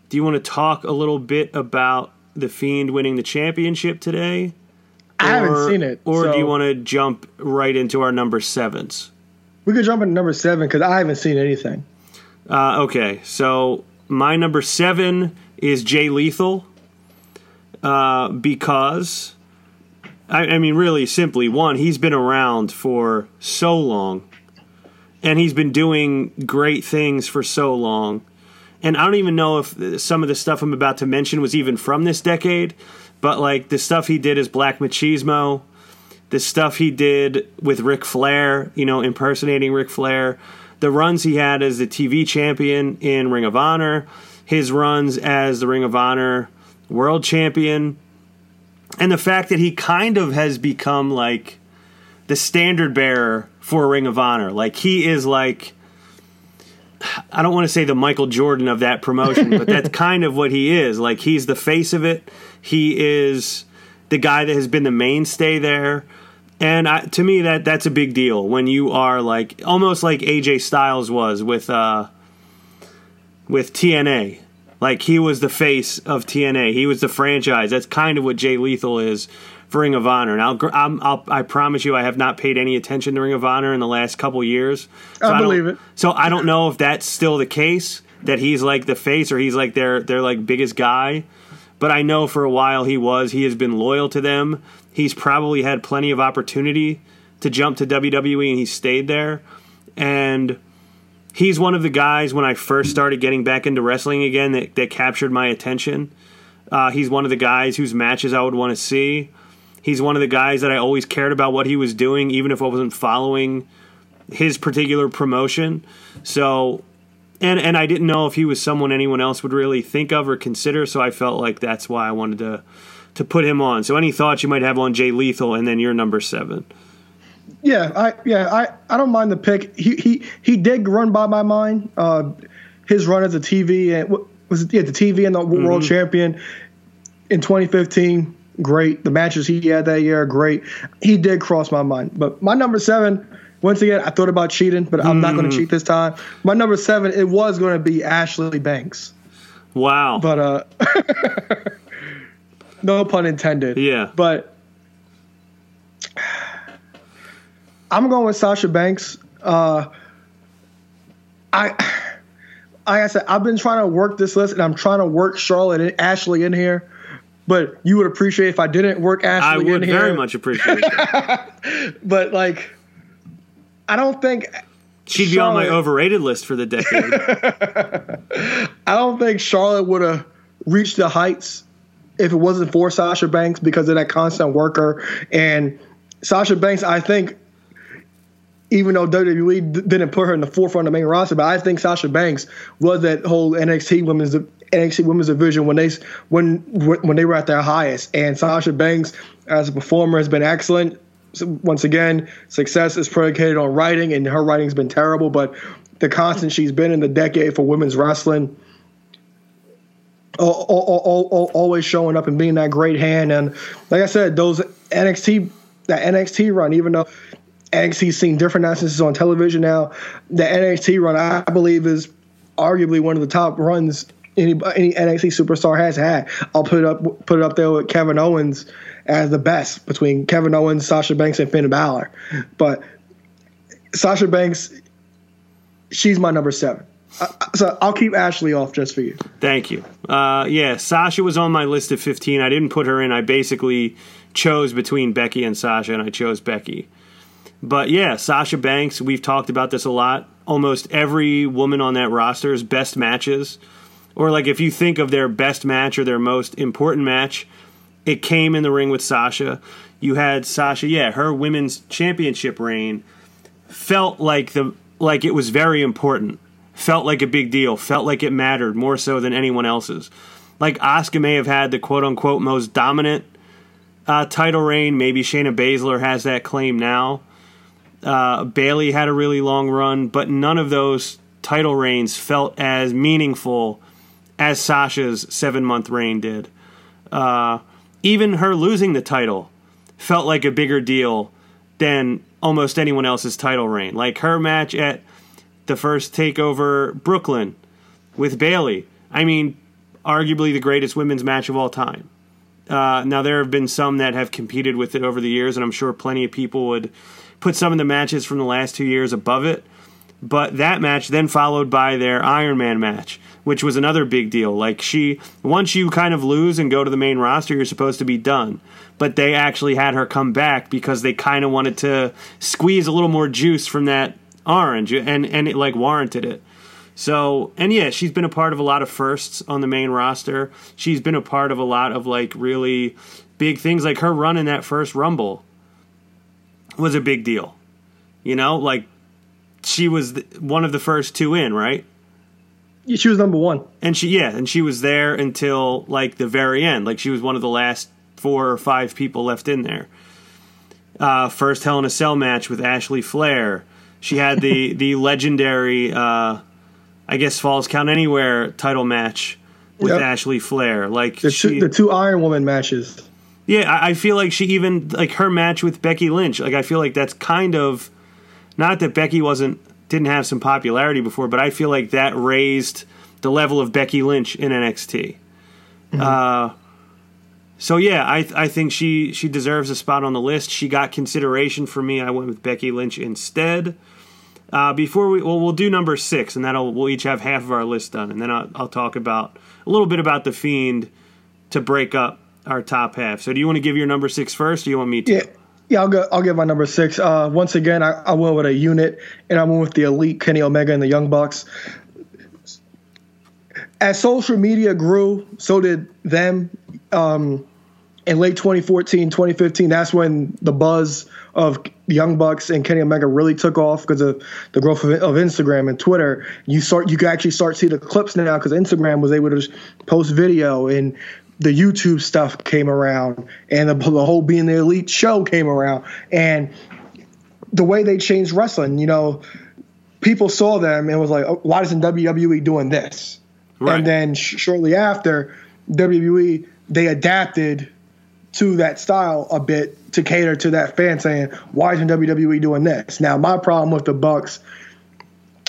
do you want to talk a little bit about the Fiend winning the championship today? I haven't seen it. Or do you want to jump right into our number sevens? we could jump into number seven because I haven't seen anything. Uh, okay, so my number seven is Jay Lethal uh, because, I, I mean, really simply, one, he's been around for so long and he's been doing great things for so long. And I don't even know if some of the stuff I'm about to mention was even from this decade, but like the stuff he did as Black Machismo, the stuff he did with Ric Flair, you know, impersonating Ric Flair, the runs he had as the TV champion in Ring of Honor, his runs as the Ring of Honor world champion, and the fact that he kind of has become like the standard bearer for Ring of Honor. Like he is like I don't want to say the Michael Jordan of that promotion, but that's (laughs) kind of what he is. Like he's the face of it. He is the guy that has been the mainstay there. And I, to me, that that's a big deal when you are like almost like AJ Styles was with uh, with TNA. Like he was the face of TNA. He was the franchise. That's kind of what Jay Lethal is for Ring of Honor. Now, I'm, I'll, i promise you, I have not paid any attention to Ring of Honor in the last couple years. So I believe I it. So I don't know if that's still the case that he's like the face or he's like their their like biggest guy. But I know for a while he was. He has been loyal to them. He's probably had plenty of opportunity to jump to WWE and he stayed there. And he's one of the guys when I first started getting back into wrestling again that, that captured my attention. Uh, he's one of the guys whose matches I would want to see. He's one of the guys that I always cared about what he was doing, even if I wasn't following his particular promotion. So, and and I didn't know if he was someone anyone else would really think of or consider. So I felt like that's why I wanted to to put him on. So any thoughts you might have on Jay Lethal, and then you're number seven. Yeah, I yeah I, I don't mind the pick. He he he did run by my mind. Uh, his run as a TV and was yeah the TV and the mm-hmm. world champion in 2015 great. The matches he had that year, great. He did cross my mind. But my number seven, once again, I thought about cheating, but I'm mm. not going to cheat this time. My number seven, it was going to be Ashley Banks. Wow. But uh, (laughs) no pun intended. Yeah. But I'm going with Sasha Banks. Uh, I. Like I said, I've been trying to work this list, and I'm trying to work Charlotte and Ashley in here but you would appreciate if I didn't work Ashley. I would very much appreciate it. (laughs) but like, I don't think she'd Charlotte, be on my overrated list for the decade. (laughs) I don't think Charlotte would have reached the heights if it wasn't for Sasha Banks because of that constant worker and Sasha Banks. I think even though WWE didn't put her in the forefront of the main roster, but I think Sasha Banks was that whole NXT Women's NXT Women's Division when they when when they were at their highest. And Sasha Banks, as a performer, has been excellent. So once again, success is predicated on writing, and her writing's been terrible. But the constant she's been in the decade for women's wrestling, always showing up and being that great hand. And like I said, those NXT that NXT run, even though NXT's seen different instances on television now, the NXT run I believe is arguably one of the top runs any any NXT superstar has had. I'll put it up put it up there with Kevin Owens as the best between Kevin Owens, Sasha Banks, and Finn Balor. But Sasha Banks, she's my number seven. so I'll keep Ashley off just for you. Thank you. Uh, yeah, Sasha was on my list of 15. I didn't put her in. I basically chose between Becky and Sasha, and I chose Becky. But yeah, Sasha Banks, we've talked about this a lot. Almost every woman on that roster's best matches or like if you think of their best match or their most important match, it came in the ring with Sasha. You had Sasha, yeah, her women's championship reign felt like the like it was very important. Felt like a big deal. Felt like it mattered more so than anyone else's. Like Asuka may have had the quote unquote most dominant uh, title reign. Maybe Shayna Baszler has that claim now. Uh, Bayley had a really long run, but none of those title reigns felt as meaningful as Sasha's seven month reign did. Uh, even her losing the title felt like a bigger deal than almost anyone else's title reign. Like her match at the first takeover Brooklyn with Bayley. I mean, arguably the greatest women's match of all time. Uh, now there have been some that have competed with it over the years, and I'm sure plenty of people would put some of the matches from the last two years above it. But that match then followed by their Iron Man match, which was another big deal. Like she, once you kind of lose and go to the main roster, you're supposed to be done. But they actually had her come back because they kind of wanted to squeeze a little more juice from that orange, and and it like warranted it. So, and yeah, she's been a part of a lot of firsts on the main roster. She's been a part of a lot of like really big things, like her run in that first Rumble was a big deal. You know, like she was the, one of the first two in, right? She was number one. And she, yeah, and she was there until like the very end. Like she was one of the last four or five people left in there. Uh, first Hell in a Cell match with Ashley Flair. She had the (laughs) the legendary, uh, I guess, Falls Count Anywhere title match with Yep. Ashley Flair. Like The she, two, the two Iron Woman matches. yeah, I, I feel like she even like her match with Becky Lynch. Like I feel like that's kind of not that Becky wasn't didn't have some popularity before, but I feel like that raised the level of Becky Lynch in NXT. Uh, so yeah, I I think she she deserves a spot on the list. She got consideration for me. I went with Becky Lynch instead. Uh, before we well, we'll do number six, and that'll we'll each have half of our list done, and then I'll, I'll talk about a little bit about the Fiend to break up our top half. So, do you want to give your number six first, or do you want me to? Yeah. Yeah, I'll go. I'll give my number six. Uh, once again, I, I went with a unit, and I went with the elite Kenny Omega and the Young Bucks. As social media grew, so did them. Um, in late 2014, 2015, that's when the buzz of Young Bucks and Kenny Omega really took off because of the growth of, of Instagram and Twitter. You start, you can actually start to see the clips now because Instagram was able to post video and the YouTube stuff came around and the, the whole being the elite show came around and the way they changed wrestling, you know, people saw them and was like, oh, why isn't WWE doing this? Right. And then sh- shortly after, WWE they adapted to that style a bit to cater to that fan saying, why isn't WWE doing this? Now, my problem with the Bucks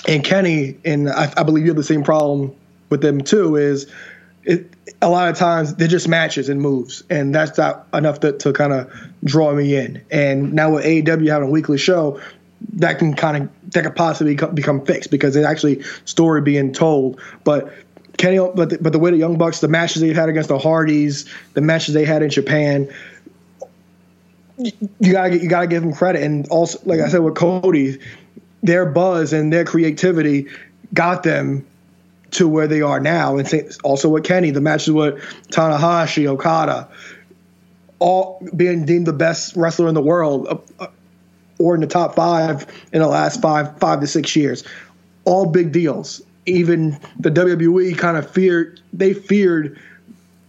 and Kenny, and I, I believe you have the same problem with them too, is it, a lot of times they're just matches and moves, and that's not enough to, to kind of draw me in. And now with AEW having a weekly show, that can kind of that could possibly become fixed because it's actually story being told. But Kenny, but the, but the way the Young Bucks, the matches they had against the Hardys, the matches they had in Japan, you, gotta you gotta give them credit. And also, like I said with Cody, their buzz and their creativity got them to where they are now. And also with Kenny, the matches with Tanahashi, Okada, all being deemed the best wrestler in the world, uh, uh, or in the top five in the last five five to six years. All big deals. Even the WWE kind of feared they feared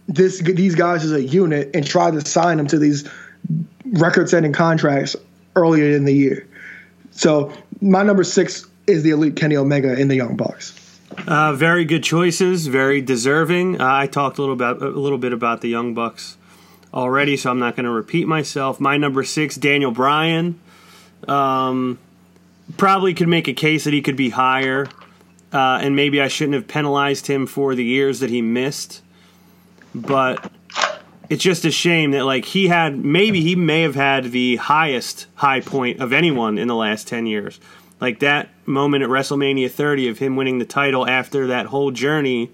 this these guys as a unit and tried to sign them to these record-setting contracts earlier in the year. So my number six is the elite Kenny Omega in the Young Bucks. Uh, very good choices, very deserving. Uh, I talked a little about a little bit about the Young Bucks already, so I'm not going to repeat myself. My number six, Daniel Bryan, um, probably could make a case that he could be higher, uh, and maybe I shouldn't have penalized him for the years that he missed. But it's just a shame that like he had maybe he may have had the highest high point of anyone in the last 10 years like that moment at WrestleMania 30 of him winning the title after that whole journey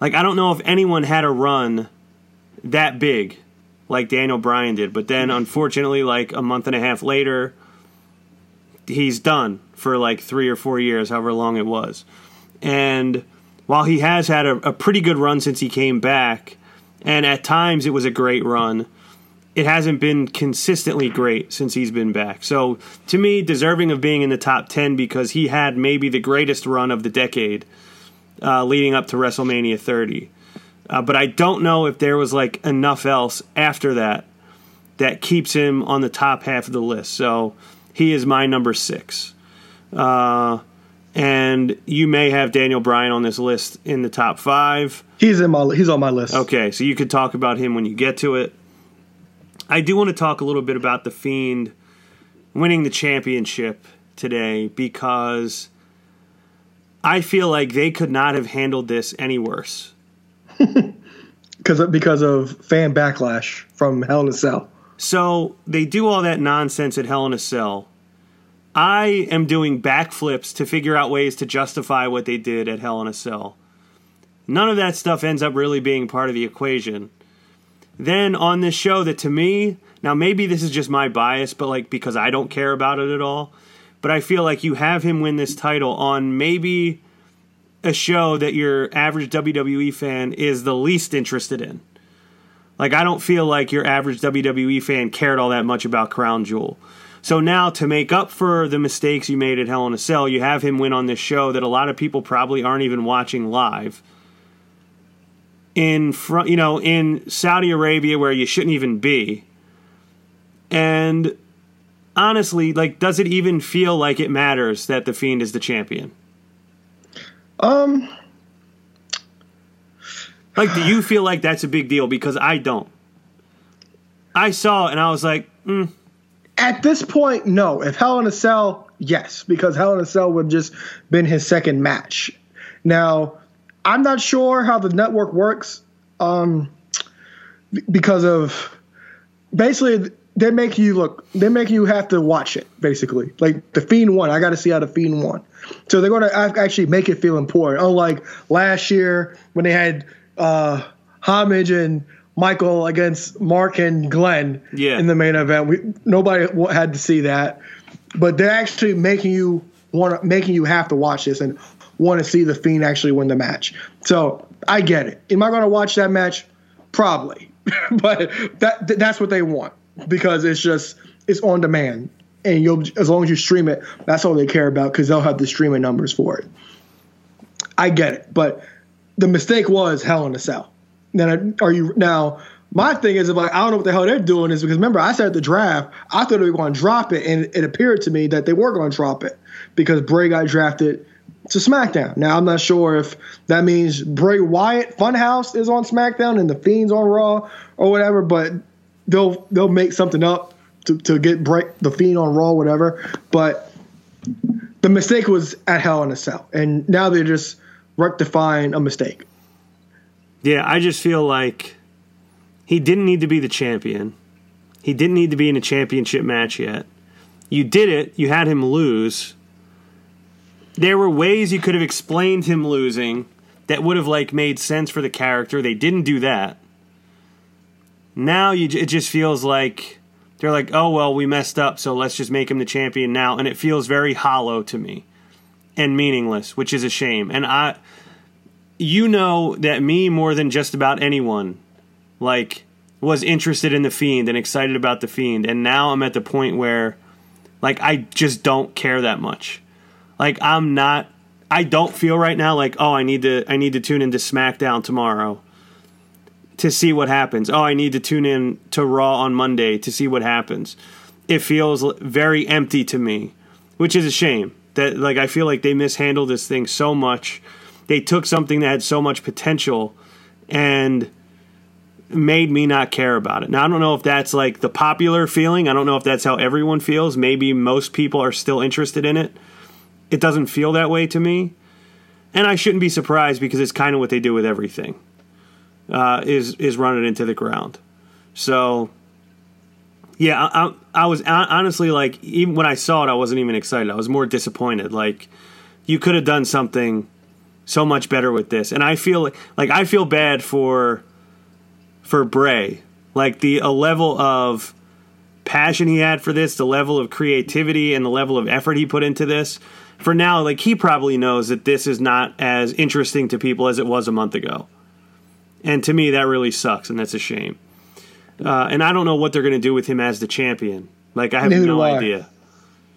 like I don't know if anyone had a run that big like Daniel Bryan did but then unfortunately like a month and a half later he's done for like 3 or 4 years however long it was and while he has had a, a pretty good run since he came back and at times it was a great run. It hasn't been consistently great since he's been back. So, to me, deserving of being in the top 10 because he had maybe the greatest run of the decade uh, leading up to WrestleMania 30. Uh, but I don't know if there was like enough else after that that keeps him on the top half of the list. So, he is my number six. Uh, and you may have Daniel Bryan on this list in the top five. He's in my he's on my list. Okay, so you could talk about him when you get to it. I do want to talk a little bit about the Fiend winning the championship today because I feel like they could not have handled this any worse. (laughs) because of, because of fan backlash from Hell in a Cell. So they do all that nonsense at Hell in a Cell. I am doing backflips to figure out ways to justify what they did at Hell in a Cell. None of that stuff ends up really being part of the equation. Then on this show, that to me, now maybe this is just my bias, but like because I don't care about it at all, but I feel like you have him win this title on maybe a show that your average WWE fan is the least interested in. Like I don't feel like your average WWE fan cared all that much about Crown Jewel. So now to make up for the mistakes you made at Hell in a Cell, you have him win on this show that a lot of people probably aren't even watching live. In front, you know, in Saudi Arabia where you shouldn't even be. And honestly, like, does it even feel like it matters that the Fiend is the champion? Um, Like, do you feel like that's a big deal? Because I don't. I saw it and I was like, mm, at this point, no. If Hell in a Cell, yes, because Hell in a Cell would just been his second match. Now, I'm not sure how the network works, um, because of basically they make you look, they make you have to watch it. Basically, like the Fiend one I got to see how the Fiend won. So they're going to actually make it feel important. Unlike last year when they had uh, Homage and Michael against Mark and Glenn Yeah. in the main event. We, nobody had to see that, but they're actually making you want making you have to watch this and want to see the Fiend actually win the match. So I get it. Am I going to watch that match? Probably, (laughs) but that th- that's what they want because it's just it's on demand, and you'll as long as you stream it, that's all they care about because they'll have the streaming numbers for it. I get it, but the mistake was Hell in a Cell. Then are you now? My thing is, if like I don't know what the hell they're doing, is because remember I said at the draft I thought they were going to drop it, and it appeared to me that they were going to drop it because Bray got drafted to SmackDown. Now I'm not sure if that means Bray Wyatt Funhouse is on SmackDown and the Fiends on Raw or whatever, but they'll they'll make something up to, to get Bray the Fiend on Raw, whatever. But the mistake was at Hell in a Cell, and now they're just rectifying a mistake. Yeah, I just feel like he didn't need to be the champion. He didn't need to be in a championship match yet. You did it, you had him lose. There were ways you could have explained him losing that would have like made sense for the character. They didn't do that. Now you it just feels like they're like, "Oh well, we messed up, so let's just make him the champion now." And it feels very hollow to me and meaningless, which is a shame. And I you know that me more than just about anyone like was interested in the fiend and excited about the fiend and now i'm at the point where like i just don't care that much like i'm not i don't feel right now like oh i need to i need to tune into smackdown tomorrow to see what happens oh i need to tune in to raw on monday to see what happens it feels very empty to me which is a shame that like i feel like they mishandled this thing so much they took something that had so much potential and made me not care about it. Now I don't know if that's like the popular feeling. I don't know if that's how everyone feels. Maybe most people are still interested in it. It doesn't feel that way to me. And I shouldn't be surprised because it's kind of what they do with everything. Uh, is is run it into the ground. So yeah, I, I, I was honestly like even when I saw it I wasn't even excited. I was more disappointed. Like you could have done something so much better with this. And I feel like I feel bad for for Bray. Like the a level of passion he had for this, the level of creativity and the level of effort he put into this. For now, like he probably knows that this is not as interesting to people as it was a month ago. And to me that really sucks and that's a shame. Uh, and I don't know what they're going to do with him as the champion. Like I have Neither no I. idea.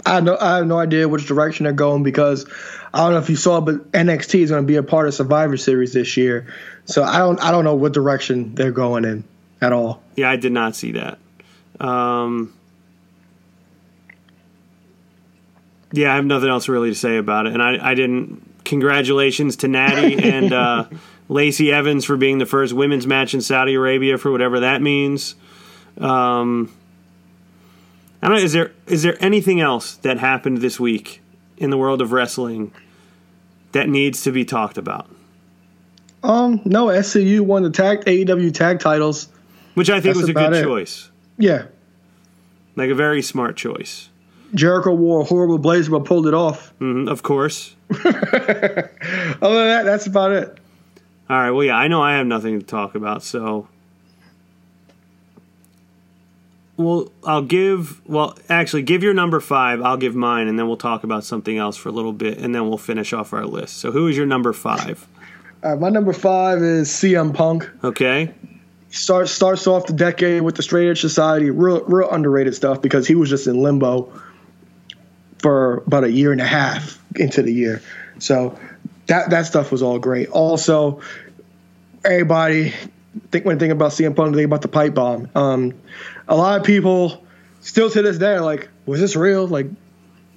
I know I have no idea which direction they're going because I don't know if you saw, but NXT is going to be a part of Survivor Series this year. So I don't I don't know what direction they're going in at all. Yeah, I did not see that. Um, yeah, I have nothing else really to say about it, and I, I didn't. Congratulations to Natty (laughs) and uh, Lacey Evans for being the first women's match in Saudi Arabia for whatever that means. Um, I don't know. Is there is there anything else that happened this week in the world of wrestling that needs to be talked about? Um, no, SCU won the tag AEW tag titles. Which I think That's was a good it. choice, Yeah, like a very smart choice. Jericho wore a horrible blazer but pulled it off. (laughs) hmm of course. Other than that, that's about it. All right. Well, yeah, I know I have nothing to talk about, so. Well, I'll give. Well, actually, give your number five. I'll give mine, and then we'll talk about something else for a little bit, and then we'll finish off our list. So, who is your number five? Uh, my number five is CM Punk. Okay. starts starts off the decade with the Straight Edge Society, real real underrated stuff because he was just in limbo for about a year and a half into the year. So that that stuff was all great. Also, everybody think when think about CM Punk, think about the pipe bomb. Um, a lot of people still to this day are like, was this real? Like,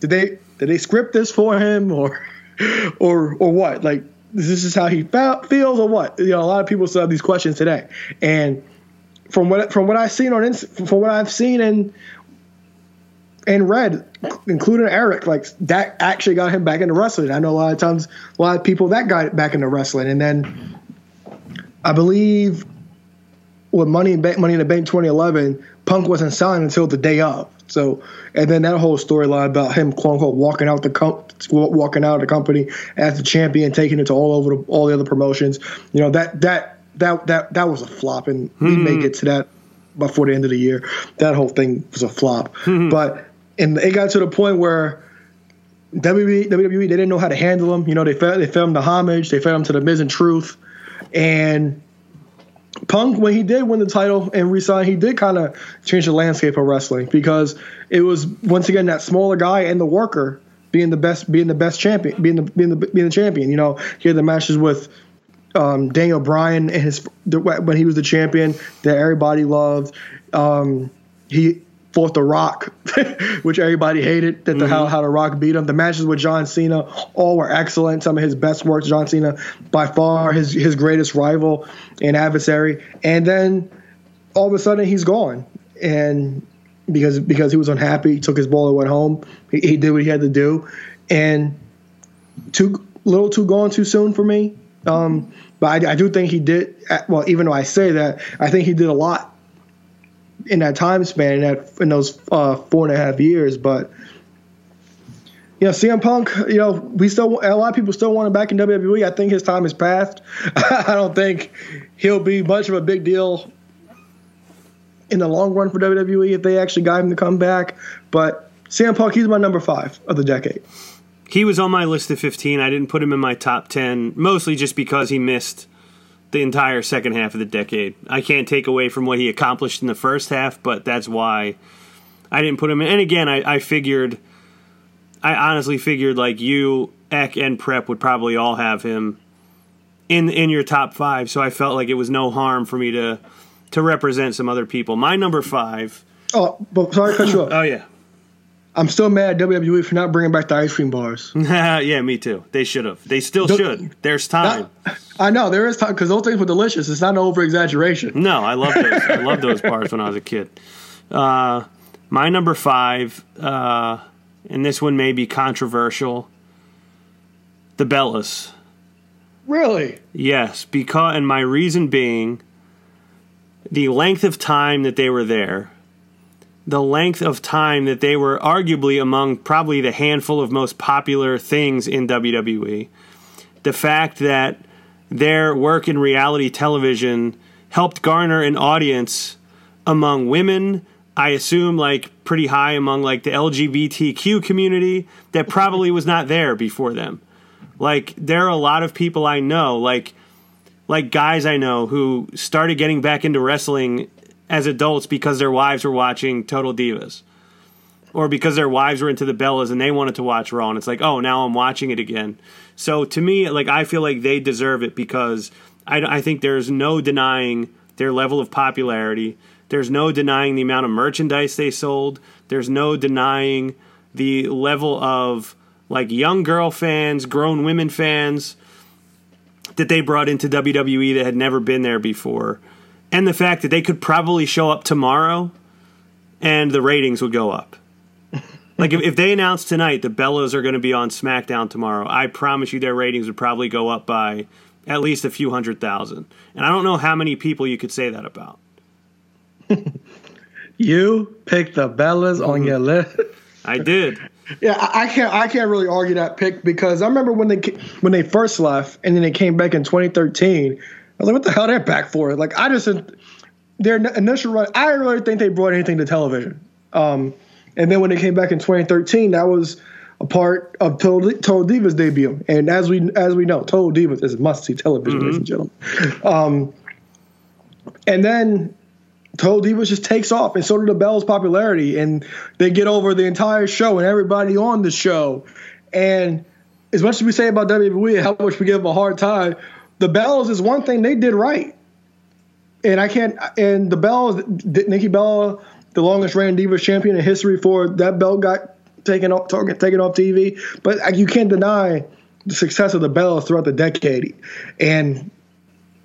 did they did they script this for him or (laughs) or or what? Like, this is how he felt, feels or what? You know, a lot of people still have these questions today. And from what from what I've seen on from what I've seen and and Red, including Eric, like that actually got him back into wrestling. I know a lot of times a lot of people that got back into wrestling, and then I believe with Money in Bank, Money in the Bank 2011, Punk wasn't signed until the day of. So, and then that whole storyline about him, quote unquote, walking out the com- walking out of the company as the champion, taking it to all over the, all the other promotions. You know that that that that that was a flop, and mm-hmm. we may get to that before the end of the year. That whole thing was a flop. Mm-hmm. But and it got to the point where WWE, WWE they didn't know how to handle him. You know, they fed they fed him the homage, they fed him to the Miz and Truth, and Punk, when he did win the title and resign, he did kind of change the landscape of wrestling because it was once again that smaller guy and the worker being the best, being the best champion, being the being the being the champion. You know, he had the matches with um, Daniel Bryan and his when he was the champion that everybody loved. Um, he fought The Rock, (laughs) which everybody hated. That the, mm-hmm. how how The Rock beat him. The matches with John Cena all were excellent. Some of his best works. John Cena by far his his greatest rival and adversary. And then all of a sudden he's gone, and because because he was unhappy, he took his ball and went home. He, he did what he had to do, and too little too gone too soon for me. Um, but I, I do think he did. Well, even though I say that, I think he did a lot in that time span in that in those uh, four and a half years. But you know, CM Punk, you know, we still a lot of people still want him back in WWE. I think his time has passed. (laughs) I don't think he'll be much of a big deal in the long run for WWE if they actually got him to come back. But CM Punk, he's my number five of the decade. He was on my list of 15. I didn't put him in my top 10, mostly just because he missed the entire second half of the decade. I can't take away from what he accomplished in the first half, but that's why I didn't put him in. And again, I, I figured, I honestly figured like you, Eck, and Prep would probably all have him in in your top five. So I felt like it was no harm for me to to represent some other people. My number five. Oh, but sorry to cut you off. (clears throat) oh yeah. I'm still mad at WWE for not bringing back the ice cream bars. (laughs) yeah, me too. They should have. They still the, should. There's time. Not, I know there is time because those things were delicious. It's not an over exaggeration. No, I love those. I love those bars when I was a kid. Uh, my number five, uh, and this one may be controversial. The Bellas. Really? Yes, because and my reason being the length of time that they were there the length of time that they were arguably among probably the handful of most popular things in WWE. The fact that their work in reality television helped garner an audience among women, I assume like pretty high among like the LGBTQ community that probably was not there before them. Like there are a lot of people I know like like guys I know who started getting back into wrestling as adults because their wives were watching Total Divas. Or because their wives were into the Bellas and they wanted to watch Raw, and it's like, oh, now I'm watching it again. So to me, like I feel like they deserve it because I, I think there's no denying their level of popularity. There's no denying the amount of merchandise they sold. There's no denying the level of like young girl fans, grown women fans that they brought into WWE that had never been there before and the fact that they could probably show up tomorrow and the ratings would go up. (laughs) like if, if they announced tonight the Bellas are going to be on SmackDown tomorrow, I promise you their ratings would probably go up by at least a few hundred thousand. And I don't know how many people you could say that about. (laughs) you picked the Bellas mm-hmm. on your list. (laughs) I did. Yeah, I can't. I can't really argue that pick because I remember when they when they first left, and then they came back in 2013 was like, what the hell they're back for? Like, I just their initial run. I didn't really think they brought anything to television. Um, and then when they came back in 2013, that was a part of Total, Total Divas debut. And as we as we know, Total Divas is must see television, mm-hmm. ladies and gentlemen. Um, and then Total Divas just takes off, and so do the Bells' popularity, and they get over the entire show and everybody on the show. And as much as we say about WWE, how much we give them a hard time, the Bellas is one thing they did right. And I can't. And the Bellas, Nikki Bella, the longest reigning Divas champion in history, for that belt got taken off, taken off TV. But you can't deny the success of the Bellas throughout the decade, and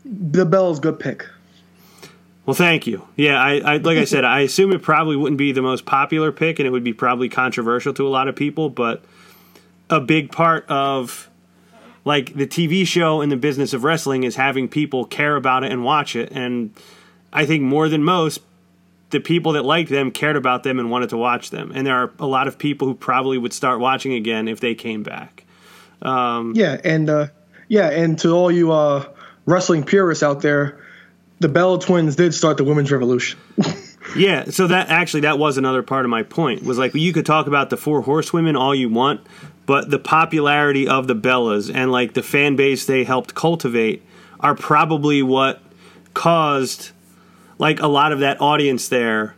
the Bellas good pick. Well, thank you. Yeah, I, I like I said, I assume it probably wouldn't be the most popular pick, and it would be probably controversial to a lot of people. But a big part of like the TV show in the business of wrestling is having people care about it and watch it. And I think more than most, the people that liked them cared about them and wanted to watch them. And there are a lot of people who probably would start watching again if they came back. Um, yeah, and uh, yeah, and to all you uh, wrestling purists out there the Bella twins did start the women's revolution. (laughs) yeah, so that actually that was another part of my point. Was like you could talk about the four horsewomen all you want, but the popularity of the Bellas and like the fan base they helped cultivate are probably what caused like a lot of that audience there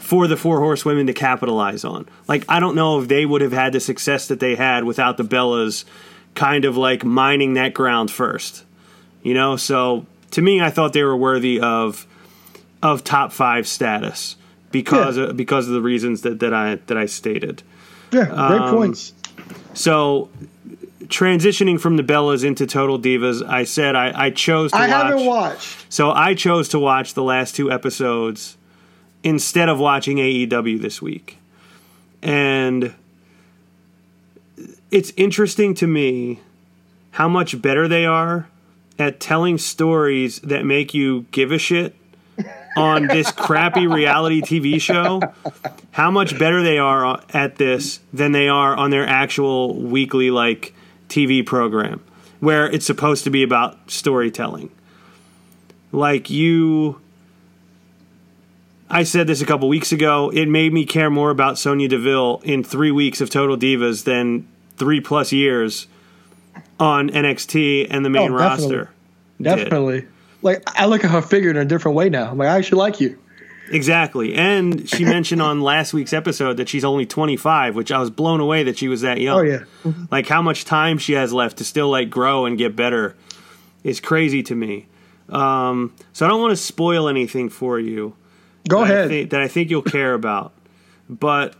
for the four horsewomen to capitalize on. Like I don't know if they would have had the success that they had without the Bellas kind of like mining that ground first. You know, so to me, I thought they were worthy of of top five status because yeah. of, because of the reasons that, that I that I stated. Yeah, great um, points. So transitioning from the Bellas into Total Divas, I said I, I chose to watch I watch. haven't watched. So I chose to watch the last two episodes instead of watching AEW this week. And it's interesting to me how much better they are at telling stories that make you give a shit on this crappy reality TV show, how much better they are at this than they are on their actual weekly like TV program where it's supposed to be about storytelling. Like you I said this a couple weeks ago, it made me care more about Sonya Deville in 3 weeks of Total Divas than 3 plus years on NXT and the main oh, definitely. roster. Definitely. Did. Like I look at her figure in a different way now. I'm like, I actually like you. Exactly. And she mentioned on last week's episode that she's only 25, which I was blown away that she was that young. Oh yeah. like how much time she has left to still like grow and get better is crazy to me. Um, so I don't want to spoil anything for you. Go that ahead. I think, that I think you'll care about. But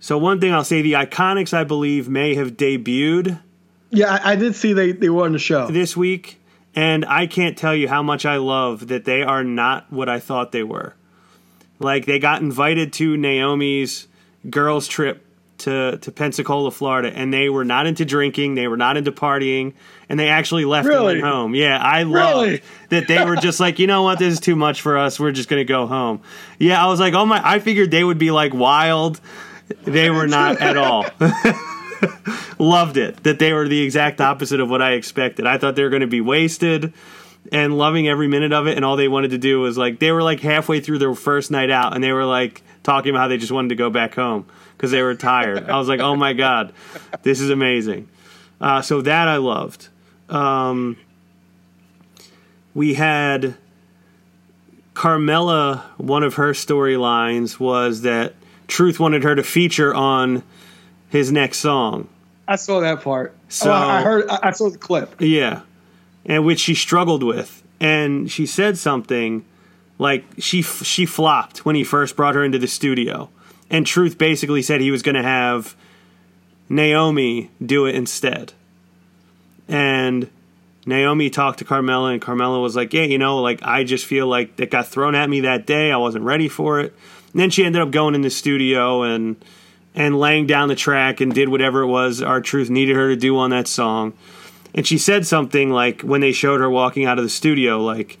so one thing I'll say, the Iconics, I believe, may have debuted. Yeah, I, I did see they they were on the show this week. And I can't tell you how much I love that they are not what I thought they were. Like they got invited to Naomi's girls trip to to Pensacola, Florida, and they were not into drinking, they were not into partying, and they actually left really? and went home. Yeah, I love really? that they were just like, you know what, this is too much for us. We're just gonna go home. Yeah, I was like, oh my, I figured they would be like wild. They were not at all. (laughs) (laughs) loved it that they were the exact opposite of what I expected. I thought they were going to be wasted and loving every minute of it and all they wanted to do was like they were like halfway through their first night out and they were like talking about how they just wanted to go back home because they were tired. I was like, "Oh my god, this is amazing." Uh, so that I loved. Um, we had Carmella. One of her storylines was that Truth wanted her to feature on his next song. I saw that part. So oh, I heard. I saw the clip. Yeah, and which she struggled with, and she said something like she she flopped when he first brought her into the studio, and Truth basically said he was going to have Naomi do it instead, and. Naomi talked to Carmella, and Carmella was like, "Yeah, you know, like I just feel like it got thrown at me that day. I wasn't ready for it." And then she ended up going in the studio and and laying down the track and did whatever it was R-Truth needed her to do on that song. And she said something like when they showed her walking out of the studio, like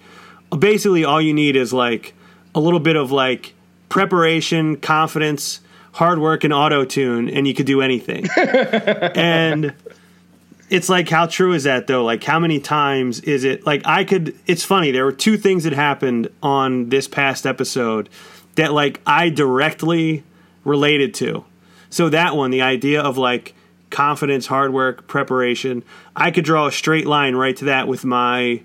basically all you need is like a little bit of like preparation, confidence, hard work, and auto tune, and you could do anything. (laughs) and it's like how true is that though? Like how many times is it like I could it's funny, there were two things that happened on this past episode that like I directly related to. So that one, the idea of like confidence, hard work, preparation, I could draw a straight line right to that with my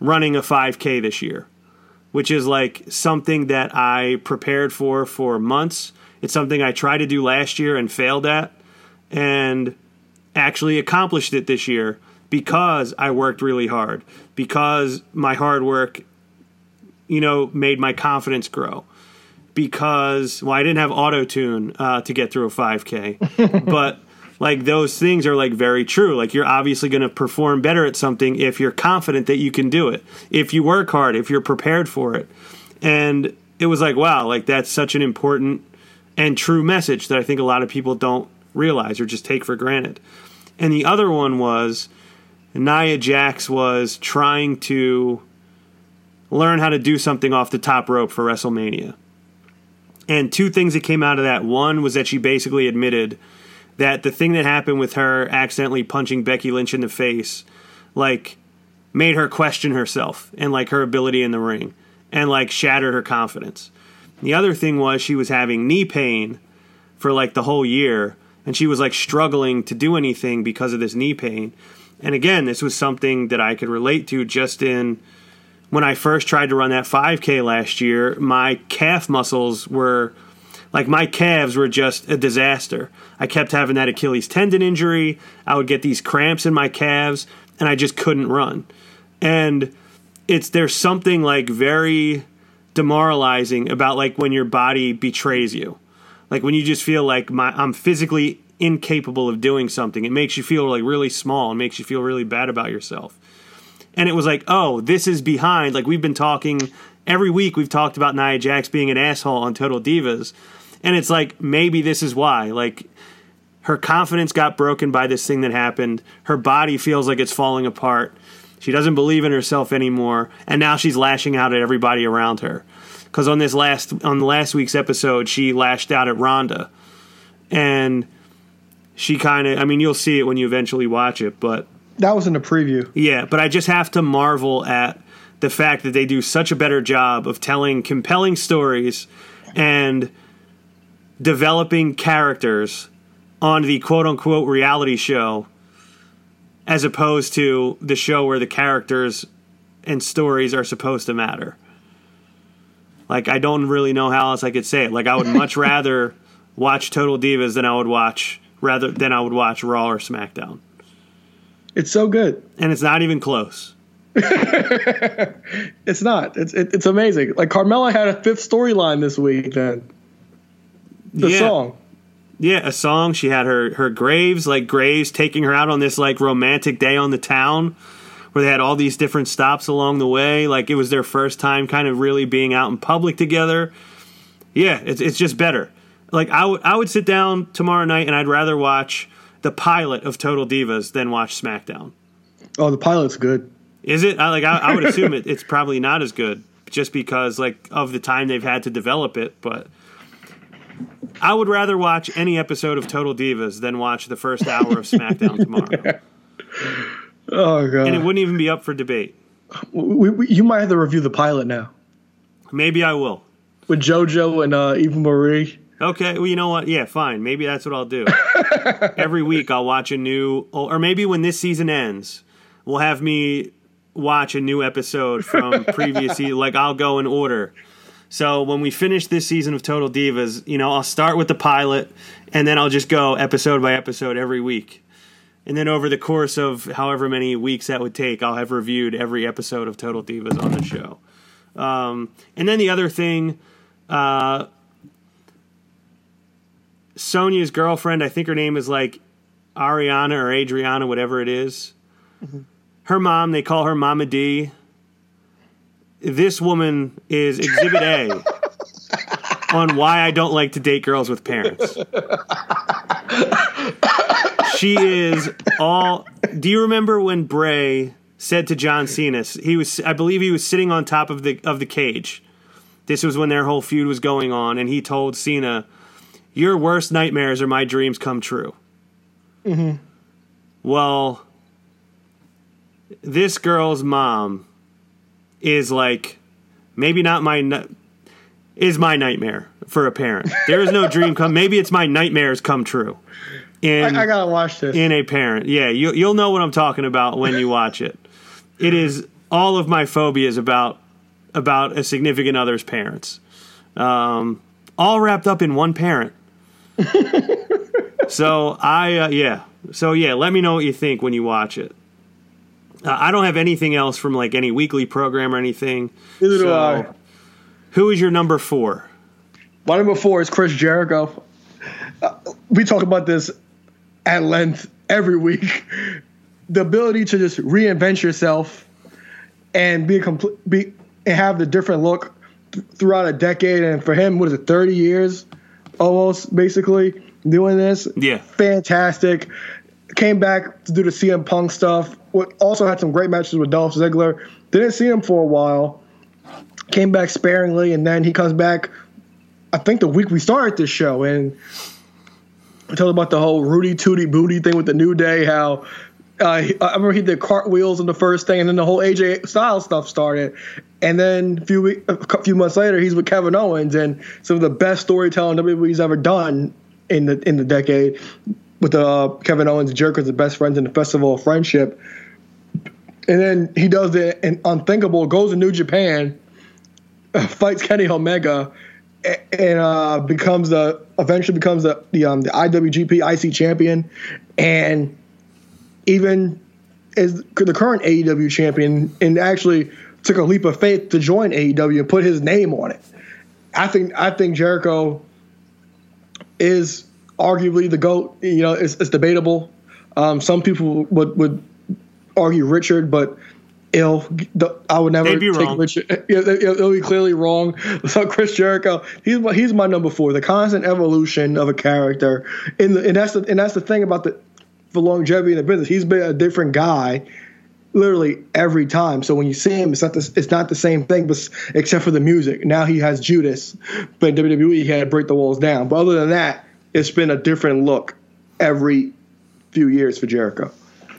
running a 5K this year, which is like something that I prepared for for months. It's something I tried to do last year and failed at, and actually accomplished it this year because I worked really hard, because my hard work, you know, made my confidence grow. Because, well, I didn't have auto tune uh, to get through a 5K, (laughs) but like those things are like very true. Like you're obviously going to perform better at something if you're confident that you can do it, if you work hard, if you're prepared for it. And it was like, wow, like that's such an important and true message that I think a lot of people don't realize or just take for granted. And the other one was Nia Jax was trying to learn how to do something off the top rope for WrestleMania. And two things that came out of that. One was that she basically admitted that the thing that happened with her accidentally punching Becky Lynch in the face, like, made her question herself and like her ability in the ring and like shattered her confidence. The other thing was she was having knee pain for like the whole year and she was like struggling to do anything because of this knee pain. And again, this was something that I could relate to just in when I first tried to run that 5K last year, my calf muscles were like my calves were just a disaster. I kept having that Achilles tendon injury. I would get these cramps in my calves and I just couldn't run. And it's there's something like very demoralizing about like when your body betrays you. Like when you just feel like my I'm physically incapable of doing something. It makes you feel like really small and makes you feel really bad about yourself. And it was like, oh, this is behind. Like we've been talking every week. We've talked about Nia Jax being an asshole on Total Divas, and it's like maybe this is why. Like her confidence got broken by this thing that happened. Her body feels like it's falling apart. She doesn't believe in herself anymore, and now she's lashing out at everybody around her. Because on this last on last week's episode, she lashed out at Ronda, and she kind of. I mean, you'll see it when you eventually watch it, but That was in the preview. yeah, but I just have to marvel at the fact that they do such a better job of telling compelling stories and developing characters on the quote unquote reality show as opposed to the show where the characters and stories are supposed to matter. Like I don't really know how else I could say it. Like I would much (laughs) rather watch Total Divas than I would watch rather than I would watch Raw or SmackDown. It's so good. And it's not even close. (laughs) It's not. It's it, it's amazing. Like Carmella had a fifth storyline this week. Then the Yeah. song. Yeah, a song. She had her her Graves, like Graves taking her out on this like romantic day on the town where they had all these different stops along the way. Like it was their first time kind of really being out in public together. Yeah, it's it's just better. Like I would I would sit down tomorrow night and I'd rather watch the pilot of Total Divas than watch SmackDown. Oh, the pilot's good. Is it? I like I, I would assume it, it's probably not as good just because like of the time they've had to develop it, but I would rather watch any episode of Total Divas than watch the first hour of SmackDown (laughs) tomorrow. Oh god. And it wouldn't even be up for debate. we, we, you might have to review the pilot now Maybe I will. with JoJo and uh, Eva Marie. Okay, well, you know what? Yeah, fine. Maybe that's what I'll do. (laughs) Every week I'll watch a new, or maybe when this season ends, we'll have me watch a new episode from (laughs) previous season. Like I'll go in order. So when we finish this season of Total Divas, you know, I'll start with the pilot, and then I'll just go episode by episode every week. And then over the course of however many weeks that would take, I'll have reviewed every episode of Total Divas on the show. Um, and then the other thing, uh, Sonya's girlfriend, I think her name is like Ariana or Adriana, whatever it is. Mm-hmm. Her mom, they call her Mama D. This woman is Exhibit A (laughs) on why I don't like to date girls with parents. she is all. Do you remember when Bray said to John Cena? He was, I believe, he was sitting on top of the of the cage. This was when their whole feud was going on, and he told Cena, "Your worst nightmares are my dreams come true." Well, this girl's mom is like maybe not my is my nightmare for a parent. There is no dream come. Maybe it's my nightmares come true. In I, I gotta watch this. in a parent, yeah, you, you'll know what I'm talking about when you watch it. It is all of my phobias about about a significant other's parents, um, all wrapped up in one parent. (laughs) so I uh, yeah. So yeah, let me know what you think when you watch it. Uh, I don't have anything else from like any weekly program or anything. Neither do So, I. Who is your number four? My number four is Chris Jericho. Uh, we talk about this at length every week. (laughs) The ability to just reinvent yourself and be a complete, be and have the different look th- throughout a decade, and for him, what is it, thirty years, almost basically doing this. Yeah. fantastic. Came back to do the CM Punk stuff. Also had some great matches with Dolph Ziggler. Didn't see him for a while. Came back sparingly, and then he comes back. I think the week we started this show, and I told about the whole Rudy Tooty Booty thing with the New Day. How uh, I remember he did cartwheels in the first thing, and then the whole AJ Styles stuff started. And then a few week, a few months later, he's with Kevin Owens, and some of the best storytelling WWE's ever done in the in the decade. With uh, Kevin Owens and Jericho's the best friends in the Festival of Friendship. And then he does the unthinkable, goes to New Japan, fights Kenny Omega, and uh, becomes the eventually becomes the the, um, the IWGP IC champion, and even is the current AEW champion, and actually took a leap of faith to join AEW and put his name on it. I think I think Jericho is arguably the goat. You know, it's, it's debatable. Um, some people would would argue Richard, but ill. I would never be take wrong. Richard. (laughs) It'll be clearly wrong. (laughs) So Chris Jericho, he's my, he's my number four. The constant evolution of a character, in the, and that's the and that's the thing about the for longevity in the business. He's been a different guy. Literally every time. So when you see him, it's not the, it's not the same thing, but except for the music. Now he has Judas, but in WWE he had to Break the Walls Down. But other than that, it's been a different look every few years for Jericho.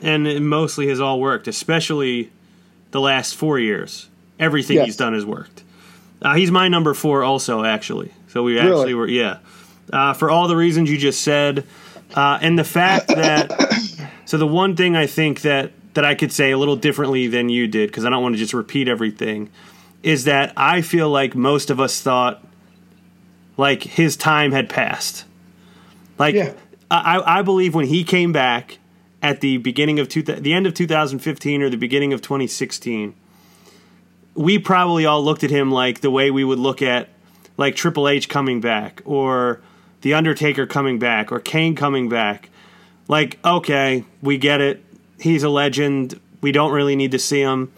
and it mostly has all worked, especially the last four years. Everything Yes. he's done has worked. Uh, he's my number four, also, actually. So we Really? actually were, yeah. Uh, for all the reasons you just said, uh, and the fact that, so the one thing I think that that I could say a little differently than you did, because I don't want to just repeat everything, is that I feel like most of us thought like his time had passed. Like Yeah. I, I believe when he came back at the beginning of two, the end of 2015 or the beginning of 2016, we probably all looked at him like the way we would look at like Triple H coming back or the Undertaker coming back or Kane coming back. Like, okay, we get it. He's a legend. We don't really need to see him.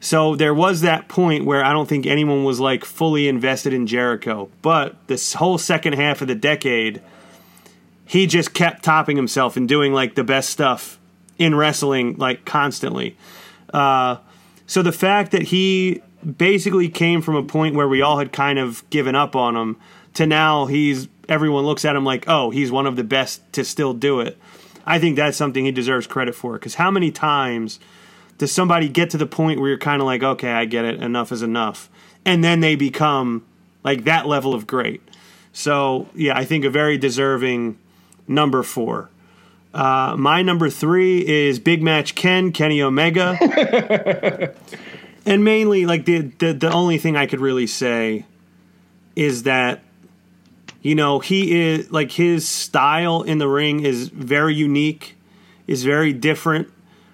So there was that point where I don't think anyone was like fully invested in Jericho. But this whole second half of the decade, he just kept topping himself and doing like the best stuff in wrestling like constantly. Uh, so the fact that he basically came from a point where we all had kind of given up on him to now he's everyone looks at him like, oh, he's one of the best to still do it. I think that's something he deserves credit for because how many times does somebody get to the point where you're kind of like, okay, I get it, enough is enough, and then they become like that level of great. So yeah, I think a very deserving number four. Uh, my number three is Big Match Ken, Kenny Omega. (laughs) and mainly, like, the, the, the only thing I could really say is that, you know, he is, like, his style in the ring is very unique, is very different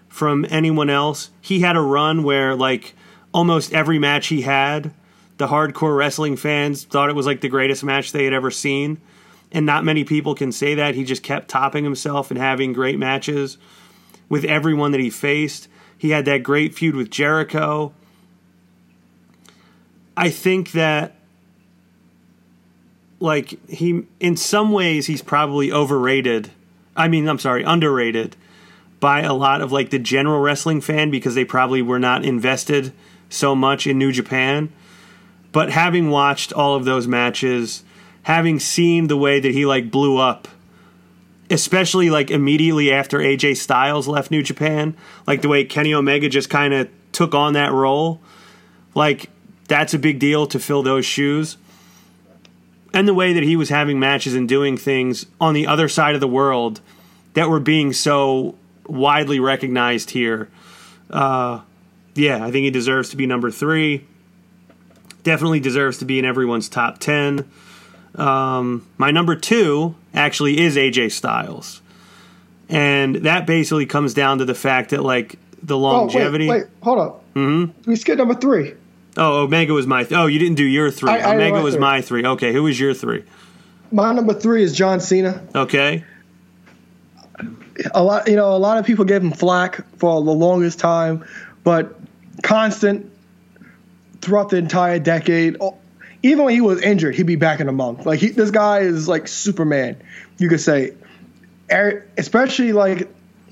from anyone else. He had a run where, like, almost every match he had, the hardcore wrestling fans thought it was, like, the greatest match they had ever seen and not many people can say that. He just kept topping himself and having great matches with everyone that he faced. He had that great feud with Jericho. I think that like he in some ways he's probably overrated. I mean, I'm sorry, underrated by a lot of like the general wrestling fan because they probably were not invested so much in New Japan. But having watched all of those matches, having seen the way that he like blew up especially like immediately after AJ Styles left New Japan, like the way Kenny Omega just kind of took on that role, like that's a big deal to fill those shoes. And the way that he was having matches and doing things on the other side of the world that were being so widely recognized here. Uh, Yeah, I think he deserves to be number three. Definitely deserves to be in everyone's top 10. Um, my number two actually is AJ Styles. And that basically comes down to the fact that, like, the longevity. Oh, wait, wait, hold up. Mm-hmm. We skipped number three. Oh, Omega was my. Th- oh, you didn't do your three. I- I Omega went was three. my three. Okay, who was your three? My number three is John Cena. Okay. a lot you know a lot of people gave him flack for the longest time but constant throughout the entire decade Oh, even when he was injured he'd be back in a month like he, this guy is like superman you could say Er- especially like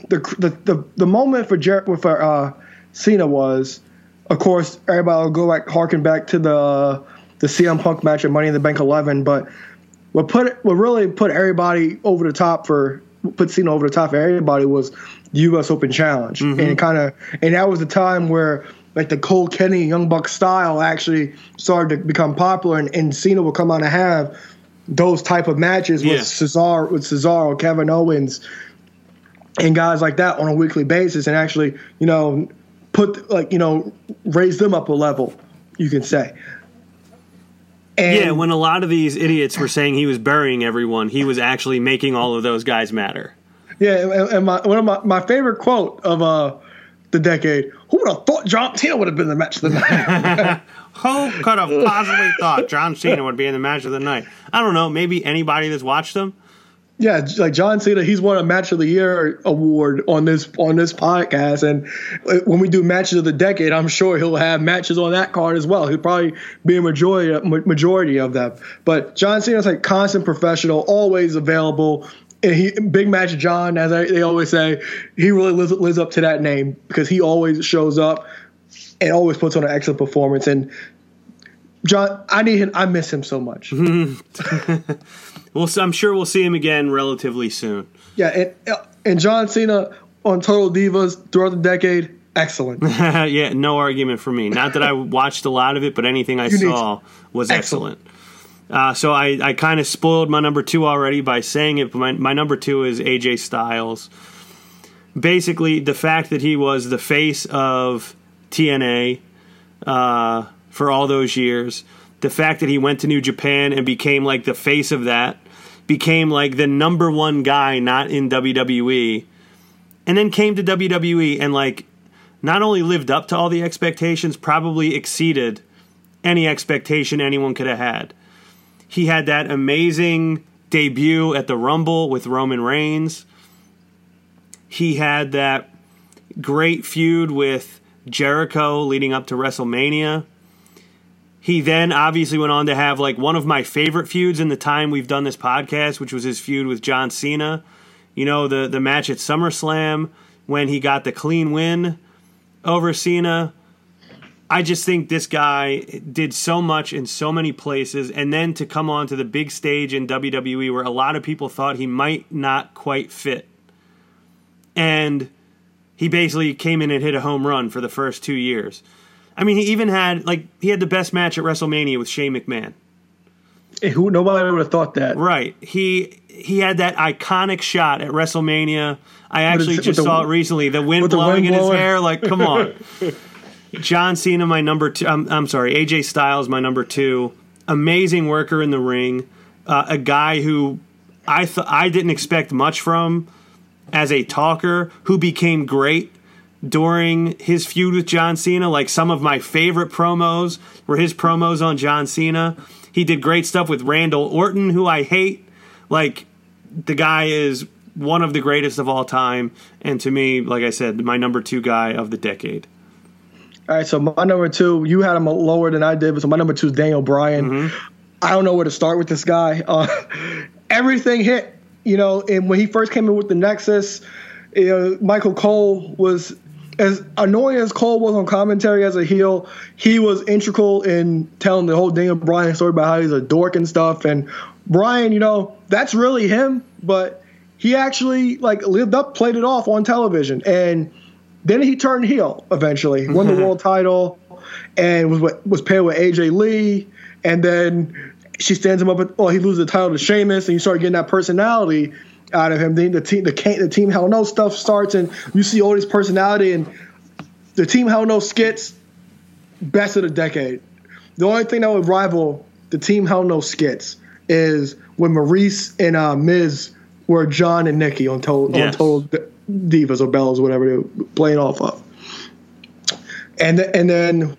the the the, the moment for Jer- for uh Cena was of course everybody will go back harken back to the the CM Punk match at Money in the Bank 11 but what put what really put everybody over the top for put Cena over the top for everybody was the U.S. Open Challenge, mm-hmm. and kind of and that was the time where like the Cole Kenny Young Buck style actually started to become popular, and, and Cena would come on and have those type of matches Yeah. with Cesaro, with Cesaro, Kevin Owens, and guys like that on a weekly basis, and actually you know put like you know raise them up a level, you can say. And Yeah, when a lot of these idiots were saying he was burying everyone, he was actually making all of those guys matter. Yeah, and, my one of my, my favorite quote of uh the decade. Who would have thought John Cena would have been the match of the night? (laughs) Who could have possibly thought John Cena would be in the match of the night? I don't know. Maybe anybody that's watched them. Yeah, like John Cena, he's won a match of the year award on this on this podcast, and uh, when we do matches of the decade, I'm sure he'll have matches on that card as well. He'll probably be a majority majority of them. But John Cena's like constant professional, always available. And he, Big Match John, as I, they always say, he really lives, lives up to that name because he always shows up and always puts on an excellent performance. And John, I need him. I miss him so much. (laughs) Well, I'm sure we'll see him again relatively soon. Yeah, and and John Cena on Total Divas throughout the decade, excellent. (laughs) yeah, no argument for me. Not that I (laughs) watched a lot of it, but anything I You saw was Excellent. excellent. Uh, so I, I kind of spoiled my number two already by saying it, but my, my number two is AJ Styles. Basically, the fact that he was the face of TNA uh, for all those years, the fact that he went to New Japan and became like the face of that, became like the number one guy not in WWE, and then came to WWE and like not only lived up to all the expectations, probably exceeded any expectation anyone could have had. He had that amazing debut at the Rumble with Roman Reigns. He had that great feud with Jericho leading up to WrestleMania. He then obviously went on to have like one of my favorite feuds in the time we've done this podcast, which was his feud with John Cena. You know, the the match at SummerSlam when he got the clean win over Cena. I just think this guy did so much in so many places, and then to come on to the big stage in WWE where a lot of people thought he might not quite fit. And he basically came in and hit a home run for the first two years. I mean, he even had like he had the best match at WrestleMania with Shane McMahon. Who nobody would have thought that. Right. He he had that iconic shot at WrestleMania. I actually just the- saw it recently. The wind with the blowing wind in blowing. his hair. Like, come on. (laughs) John Cena, my number two. I'm, I'm sorry, AJ Styles, my number two. Amazing worker in the ring. Uh, a guy who I th- I didn't expect much from as a talker, who became great during his feud with John Cena. Like some of my favorite promos were his promos on John Cena. He did great stuff with Randall Orton, who I hate. Like the guy is one of the greatest of all time, and to me, like I said, my number two guy of the decade. All right, so my number two, you had him lower than I did, but so my number two is Daniel Bryan. I don't know where to start with this guy. Uh, (laughs) everything hit, you know, and when he first came in with the Nexus, you know, Michael Cole was as annoying as Cole was on commentary as a heel, he was integral in telling the whole Daniel Bryan story about how he's a dork and stuff. And Bryan, you know, that's really him, but he actually like lived up, played it off on television, and then he turned heel eventually, won the mm-hmm. world title, and was was paired with AJ Lee, and then she stands him up. At, well, oh, he loses the title to Sheamus, and you start getting that personality out of him. Then the team, the, the team Hell No stuff starts, and you see all this personality, and the Team Hell No skits, best of the decade. The only thing that would rival the Team Hell No skits is when Maryse and uh, Miz were John and Nikki on Total, Yes. on Total Divas or Bellas, whatever they were playing off of. And and then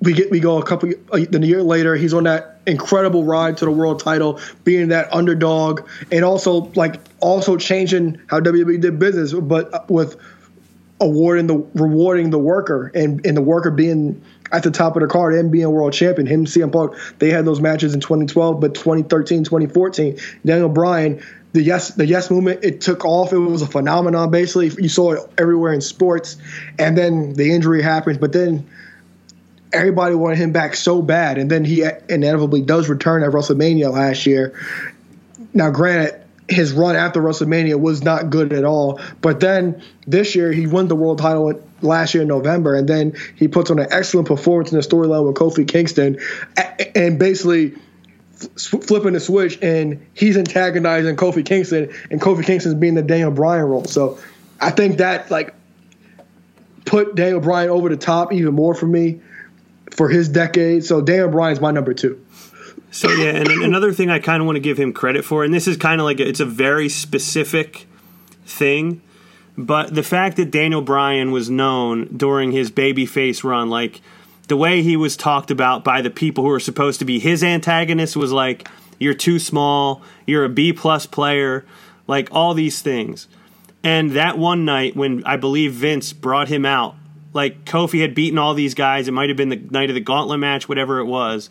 we get we go a couple then a year later he's on that incredible ride to the world title being that underdog and also like also changing how WWE did business but uh, with awarding the rewarding the worker and and the worker being at the top of the card and being world champion. Him CM Punk they had those matches in 2012 but 2013 2014 Daniel Bryan the yes the yes movement it took off. It was a phenomenon basically. You saw it everywhere in sports and then the injury happens but then everybody wanted him back so bad, and then he inevitably does return at WrestleMania last year. Now, granted, his run after WrestleMania was not good at all, but then this year he won the world title last year in November, and then he puts on an excellent performance in the storyline with Kofi Kingston, and basically flipping the switch, and he's antagonizing Kofi Kingston, and Kofi Kingston's being the Daniel Bryan role. So, I think that like put Daniel Bryan over the top even more for me for his decade. So Daniel Bryan's my number two. So yeah, and another thing I kind of want to give him credit for, and this is kind of like a, it's a very specific thing, but the fact that Daniel Bryan was known during his babyface run, like the way he was talked about by the people who were supposed to be his antagonists, was like you're too small, you're a B plus player, like all these things. And that one night when I believe Vince brought him out, like Kofi had beaten all these guys, it might have been the night of the gauntlet match, whatever it was.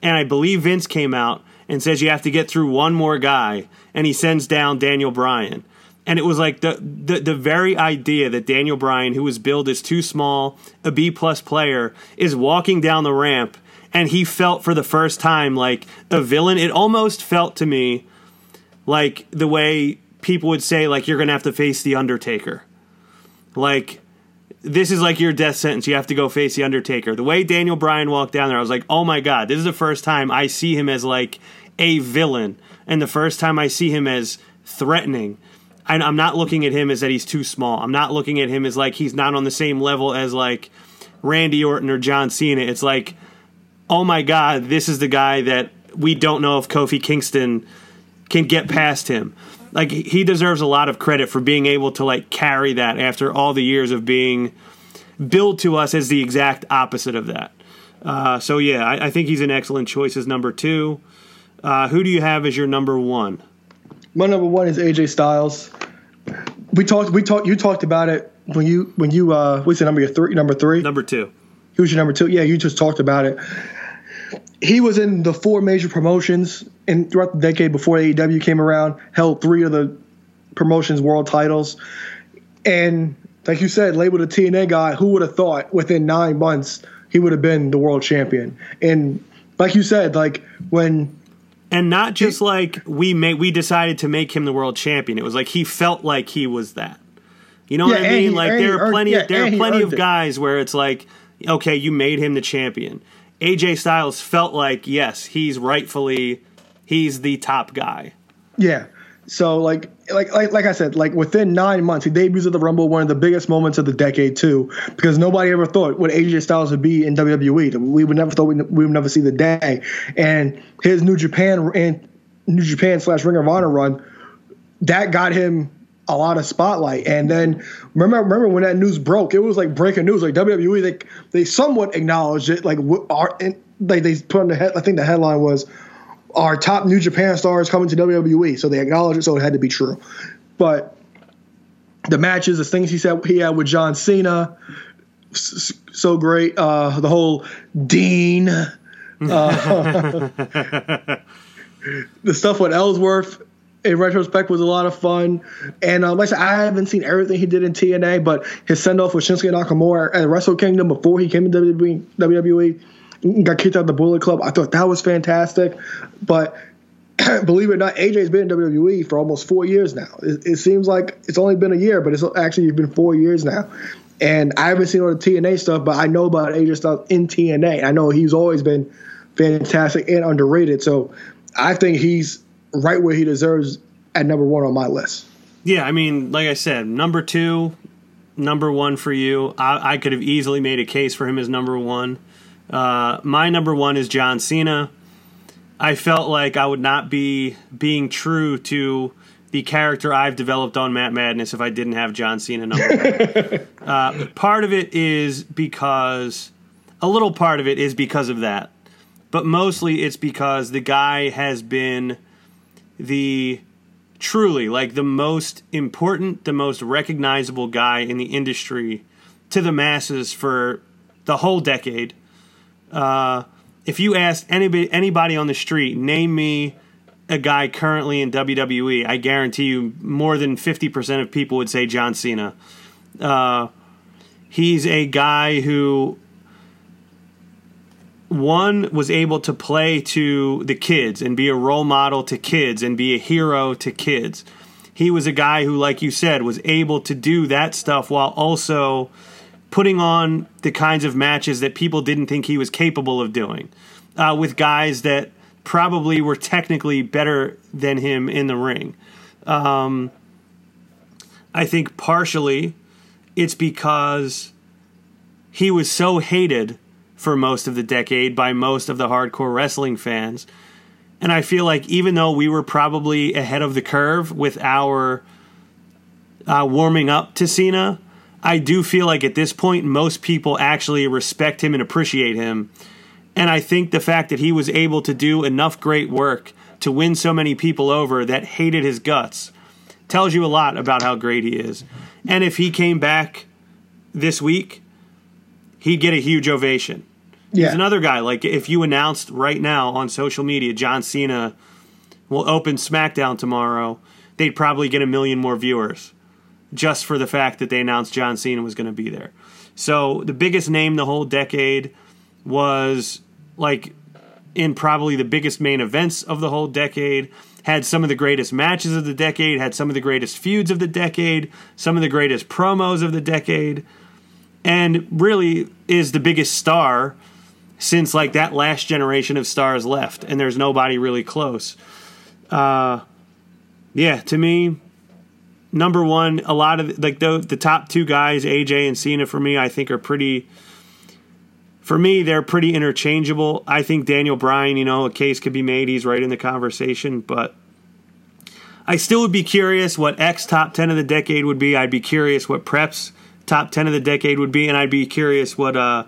And I believe Vince came out and says you have to get through one more guy, and he sends down Daniel Bryan. And it was like the, the the very idea that Daniel Bryan, who was billed as too small, a B plus player, is walking down the ramp, and he felt for the first time like a villain. It almost felt to me like the way people would say like you're gonna have to face the Undertaker. Like this is like your death sentence. You have to go face the Undertaker. The way Daniel Bryan walked down there, I was like, oh my god, this is the first time I see him as like a villain, and the first time I see him as threatening. And I'm not looking at him as that he's too small. I'm not looking at him as like he's not on the same level as like Randy Orton or John Cena. It's like, oh my god, this is the guy that we don't know if Kofi Kingston can get past him. Like he deserves a lot of credit for being able to like carry that after all the years of being billed to us as the exact opposite of that. Uh, so yeah, I, I think he's an excellent choice as number two. Uh, who do you have as your number one? My number one is AJ Styles. We talked. We talked. You talked about it when you when you uh what's the number your three number three Number two. who's your number two yeah you just talked about it he was in the four major promotions and throughout the decade before AEW came around held three of the promotions world titles and like you said labeled a TNA guy who would have thought within nine months he would have been the world champion and like you said like when And not just like we made, we decided to make him the world champion. It was like he felt like he was that. You know Yeah, what I mean? he- like there are earned- plenty, yeah, of, there are plenty of it. guys where it's like, okay, you made him the champion. AJ Styles felt like yes, he's rightfully he's the top guy. Yeah. So like like like like I said, like within nine months, he debuts at the Rumble, one of the biggest moments of the decade too, because nobody ever thought what AJ Styles would be in WWE. We would never thought we, would never see the day, and his New Japan and New Japan slash Ring of Honor run, that got him a lot of spotlight. And then remember remember when that news broke, it was like breaking news. Like WWE, they they somewhat acknowledged it. Like our and like they put on the head. I think the headline was our top New Japan stars coming to WWE. So they acknowledged it, so it had to be true. But the matches, the things he said he had with John Cena, so great. Uh, the whole Dean, uh, (laughs) (laughs) the stuff with Ellsworth. In retrospect, was a lot of fun, and uh, like I said, I haven't seen everything he did in TNA, but his send off with Shinsuke Nakamura at Wrestle Kingdom before he came to WWE, WWE got kicked out of the Bullet Club. I thought that was fantastic, but (clears throat) believe it or not, AJ's been in WWE for almost four years now. It, it seems like it's only been a year, but it's actually been four years now. And I haven't seen all the TNA stuff, but I know about AJ stuff in TNA. I know he's always been fantastic and underrated. So I think he's right where he deserves at number one on my list. Yeah, I mean, like I said, number two, number one for you. I, I could have easily made a case for him as number one. Uh, my number one is John Cena. I felt like I would not be being true to the character I've developed on Matt Madness if I didn't have John Cena number one. (laughs) uh, part of it is because, a little part of it is because of that. But mostly it's because the guy has been the truly like the most important, the most recognizable guy in the industry to the masses for the whole decade. Uh, if you asked anybody anybody on the street, name me a guy currently in WWE, I guarantee you more than fifty percent of people would say John Cena. Uh, he's a guy who one was able to play to the kids and be a role model to kids and be a hero to kids. He was a guy who, like you said, was able to do that stuff while also putting on the kinds of matches that people didn't think he was capable of doing uh, with guys that probably were technically better than him in the ring. Um, I think partially it's because he was so hated for most of the decade by most of the hardcore wrestling fans. And I feel like even though we were probably ahead of the curve with our uh, warming up to Cena, I do feel like at this point most people actually respect him and appreciate him. And I think the fact that he was able to do enough great work to win so many people over that hated his guts tells you a lot about how great he is. And if he came back this week, he'd get a huge ovation. Yeah. He's another guy. Like if you announced right now on social media, John Cena will open SmackDown tomorrow, they'd probably get a million more viewers just for the fact that they announced John Cena was going to be there. So the biggest name the whole decade was like in probably the biggest main events of the whole decade. Had some of the greatest matches of the decade, had some of the greatest feuds of the decade, some of the greatest promos of the decade, and really is the biggest star since like that last generation of stars left, and there's nobody really close. Uh, yeah, to me, number one, a lot of like the the top two guys, AJ and Cena, for me, I think are pretty. For me, they're pretty interchangeable. I think Daniel Bryan, you know, a case could be made. He's right in the conversation, but I still would be curious what X top 10 of the decade would be. I'd be curious what Prep's top 10 of the decade would be, and I'd be curious what uh,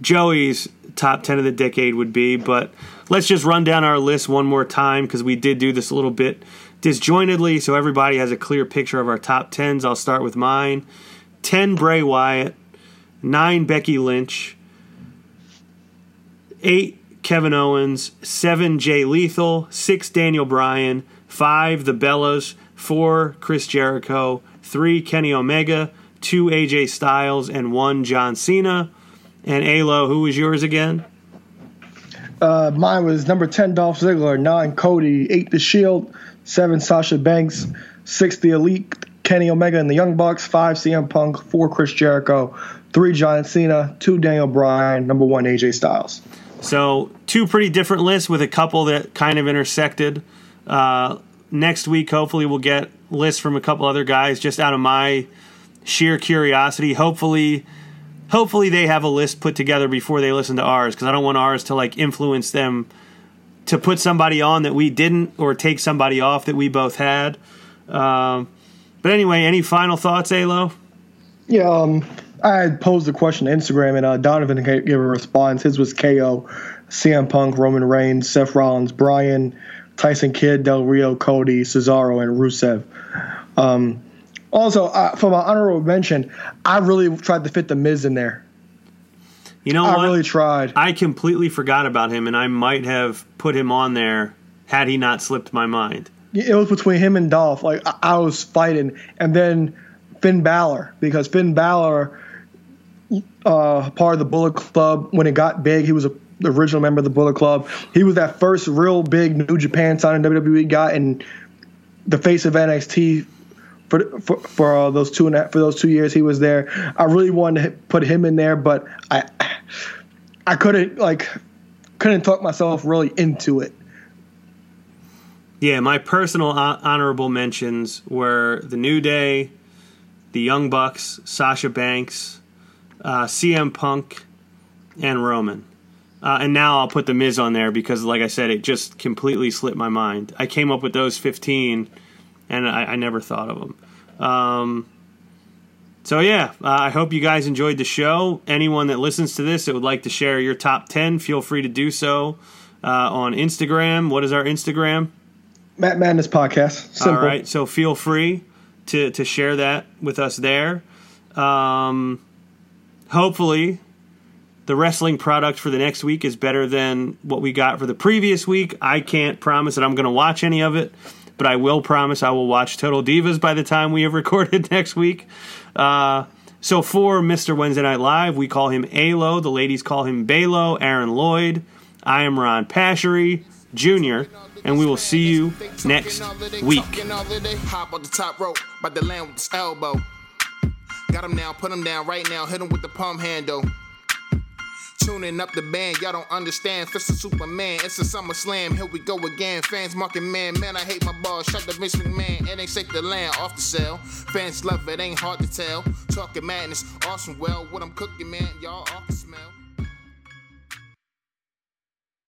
Joey's top 10 of the decade would be. But let's just run down our list one more time because we did do this a little bit disjointedly so everybody has a clear picture of our top 10s. I'll start with mine. 10 Bray Wyatt, 9 Becky Lynch, 8 Kevin Owens, 7 Jay Lethal, 6 Daniel Bryan, 5 The Bellas, 4 Chris Jericho, 3 Kenny Omega, 2 AJ Styles, and 1 John Cena. And Alo, who was yours again? Uh, mine was number 10, Dolph Ziggler, 9, Cody, 8, The Shield, 7, Sasha Banks, 6, The Elite, Kenny Omega and the Young Bucks, 5, CM Punk, 4, Chris Jericho, 3, John Cena, 2, Daniel Bryan, number 1, AJ Styles. So, two pretty different lists with a couple that kind of intersected. Uh, next week, hopefully, we'll get lists from a couple other guys just out of my sheer curiosity. Hopefully, hopefully they have a list put together before they listen to ours because I don't want ours to like influence them to put somebody on that we didn't or take somebody off that we both had. Um, but anyway, any final thoughts, Alo? Yeah, um, I posed a question to Instagram, and uh, Donovan gave a response. His was KO, CM Punk, Roman Reigns, Seth Rollins, Bryan, Tyson Kidd, Del Rio, Cody, Cesaro, and Rusev. Um, also, uh, for my honorable mention, I really tried to fit the Miz in there. You know I what? really tried. I completely forgot about him, and I might have put him on there had he not slipped my mind. It was between him and Dolph. Like I, I was fighting, and then Finn Balor because Finn Balor, uh, part of the Bullet Club, when it got big, he was a, the original member of the Bullet Club. He was that first real big New Japan signing WWE guy, and the face of NXT for for, for uh, those two and a, for those two years he was there. I really wanted to put him in there, but I I couldn't like couldn't talk myself really into it. Yeah, my personal honorable mentions were The New Day, the Young Bucks, Sasha Banks, uh, CM Punk, and Roman. Uh, and now I'll put the Miz on there because, like I said, it just completely slipped my mind. I came up with those 15, and I, I never thought of them. Um, so yeah, uh, I hope you guys enjoyed the show. Anyone that listens to this that would like to share your top 10, feel free to do so uh, on Instagram. What is our Instagram? Matt Madness podcast. Simple. All right, so feel free to to share that with us there. Um, hopefully, the wrestling product for the next week is better than what we got for the previous week. I can't promise that I'm going to watch any of it, but I will promise I will watch Total Divas by the time we have (laughs) recorded next week. Uh, so for Mr. Wednesday Night Live, we call him Alo. The ladies call him Balo. Aaron Lloyd. I am Ron Pashery Jr and we will see you next week. Hop on the top rope, by the land with elbow. Got him now, put him down right now, hit him with the palm handle. Tuning up the band, y'all don't understand. Fist of Superman, it's a summer slam. Here we go again. Fans marking man, man, I hate my balls. Shut the Vince McMahon, it ain't shake the land off the cell. Fans love it, ain't hard to tell. Talking madness, awesome. Well, what I'm cooking, man, y'all off the smell.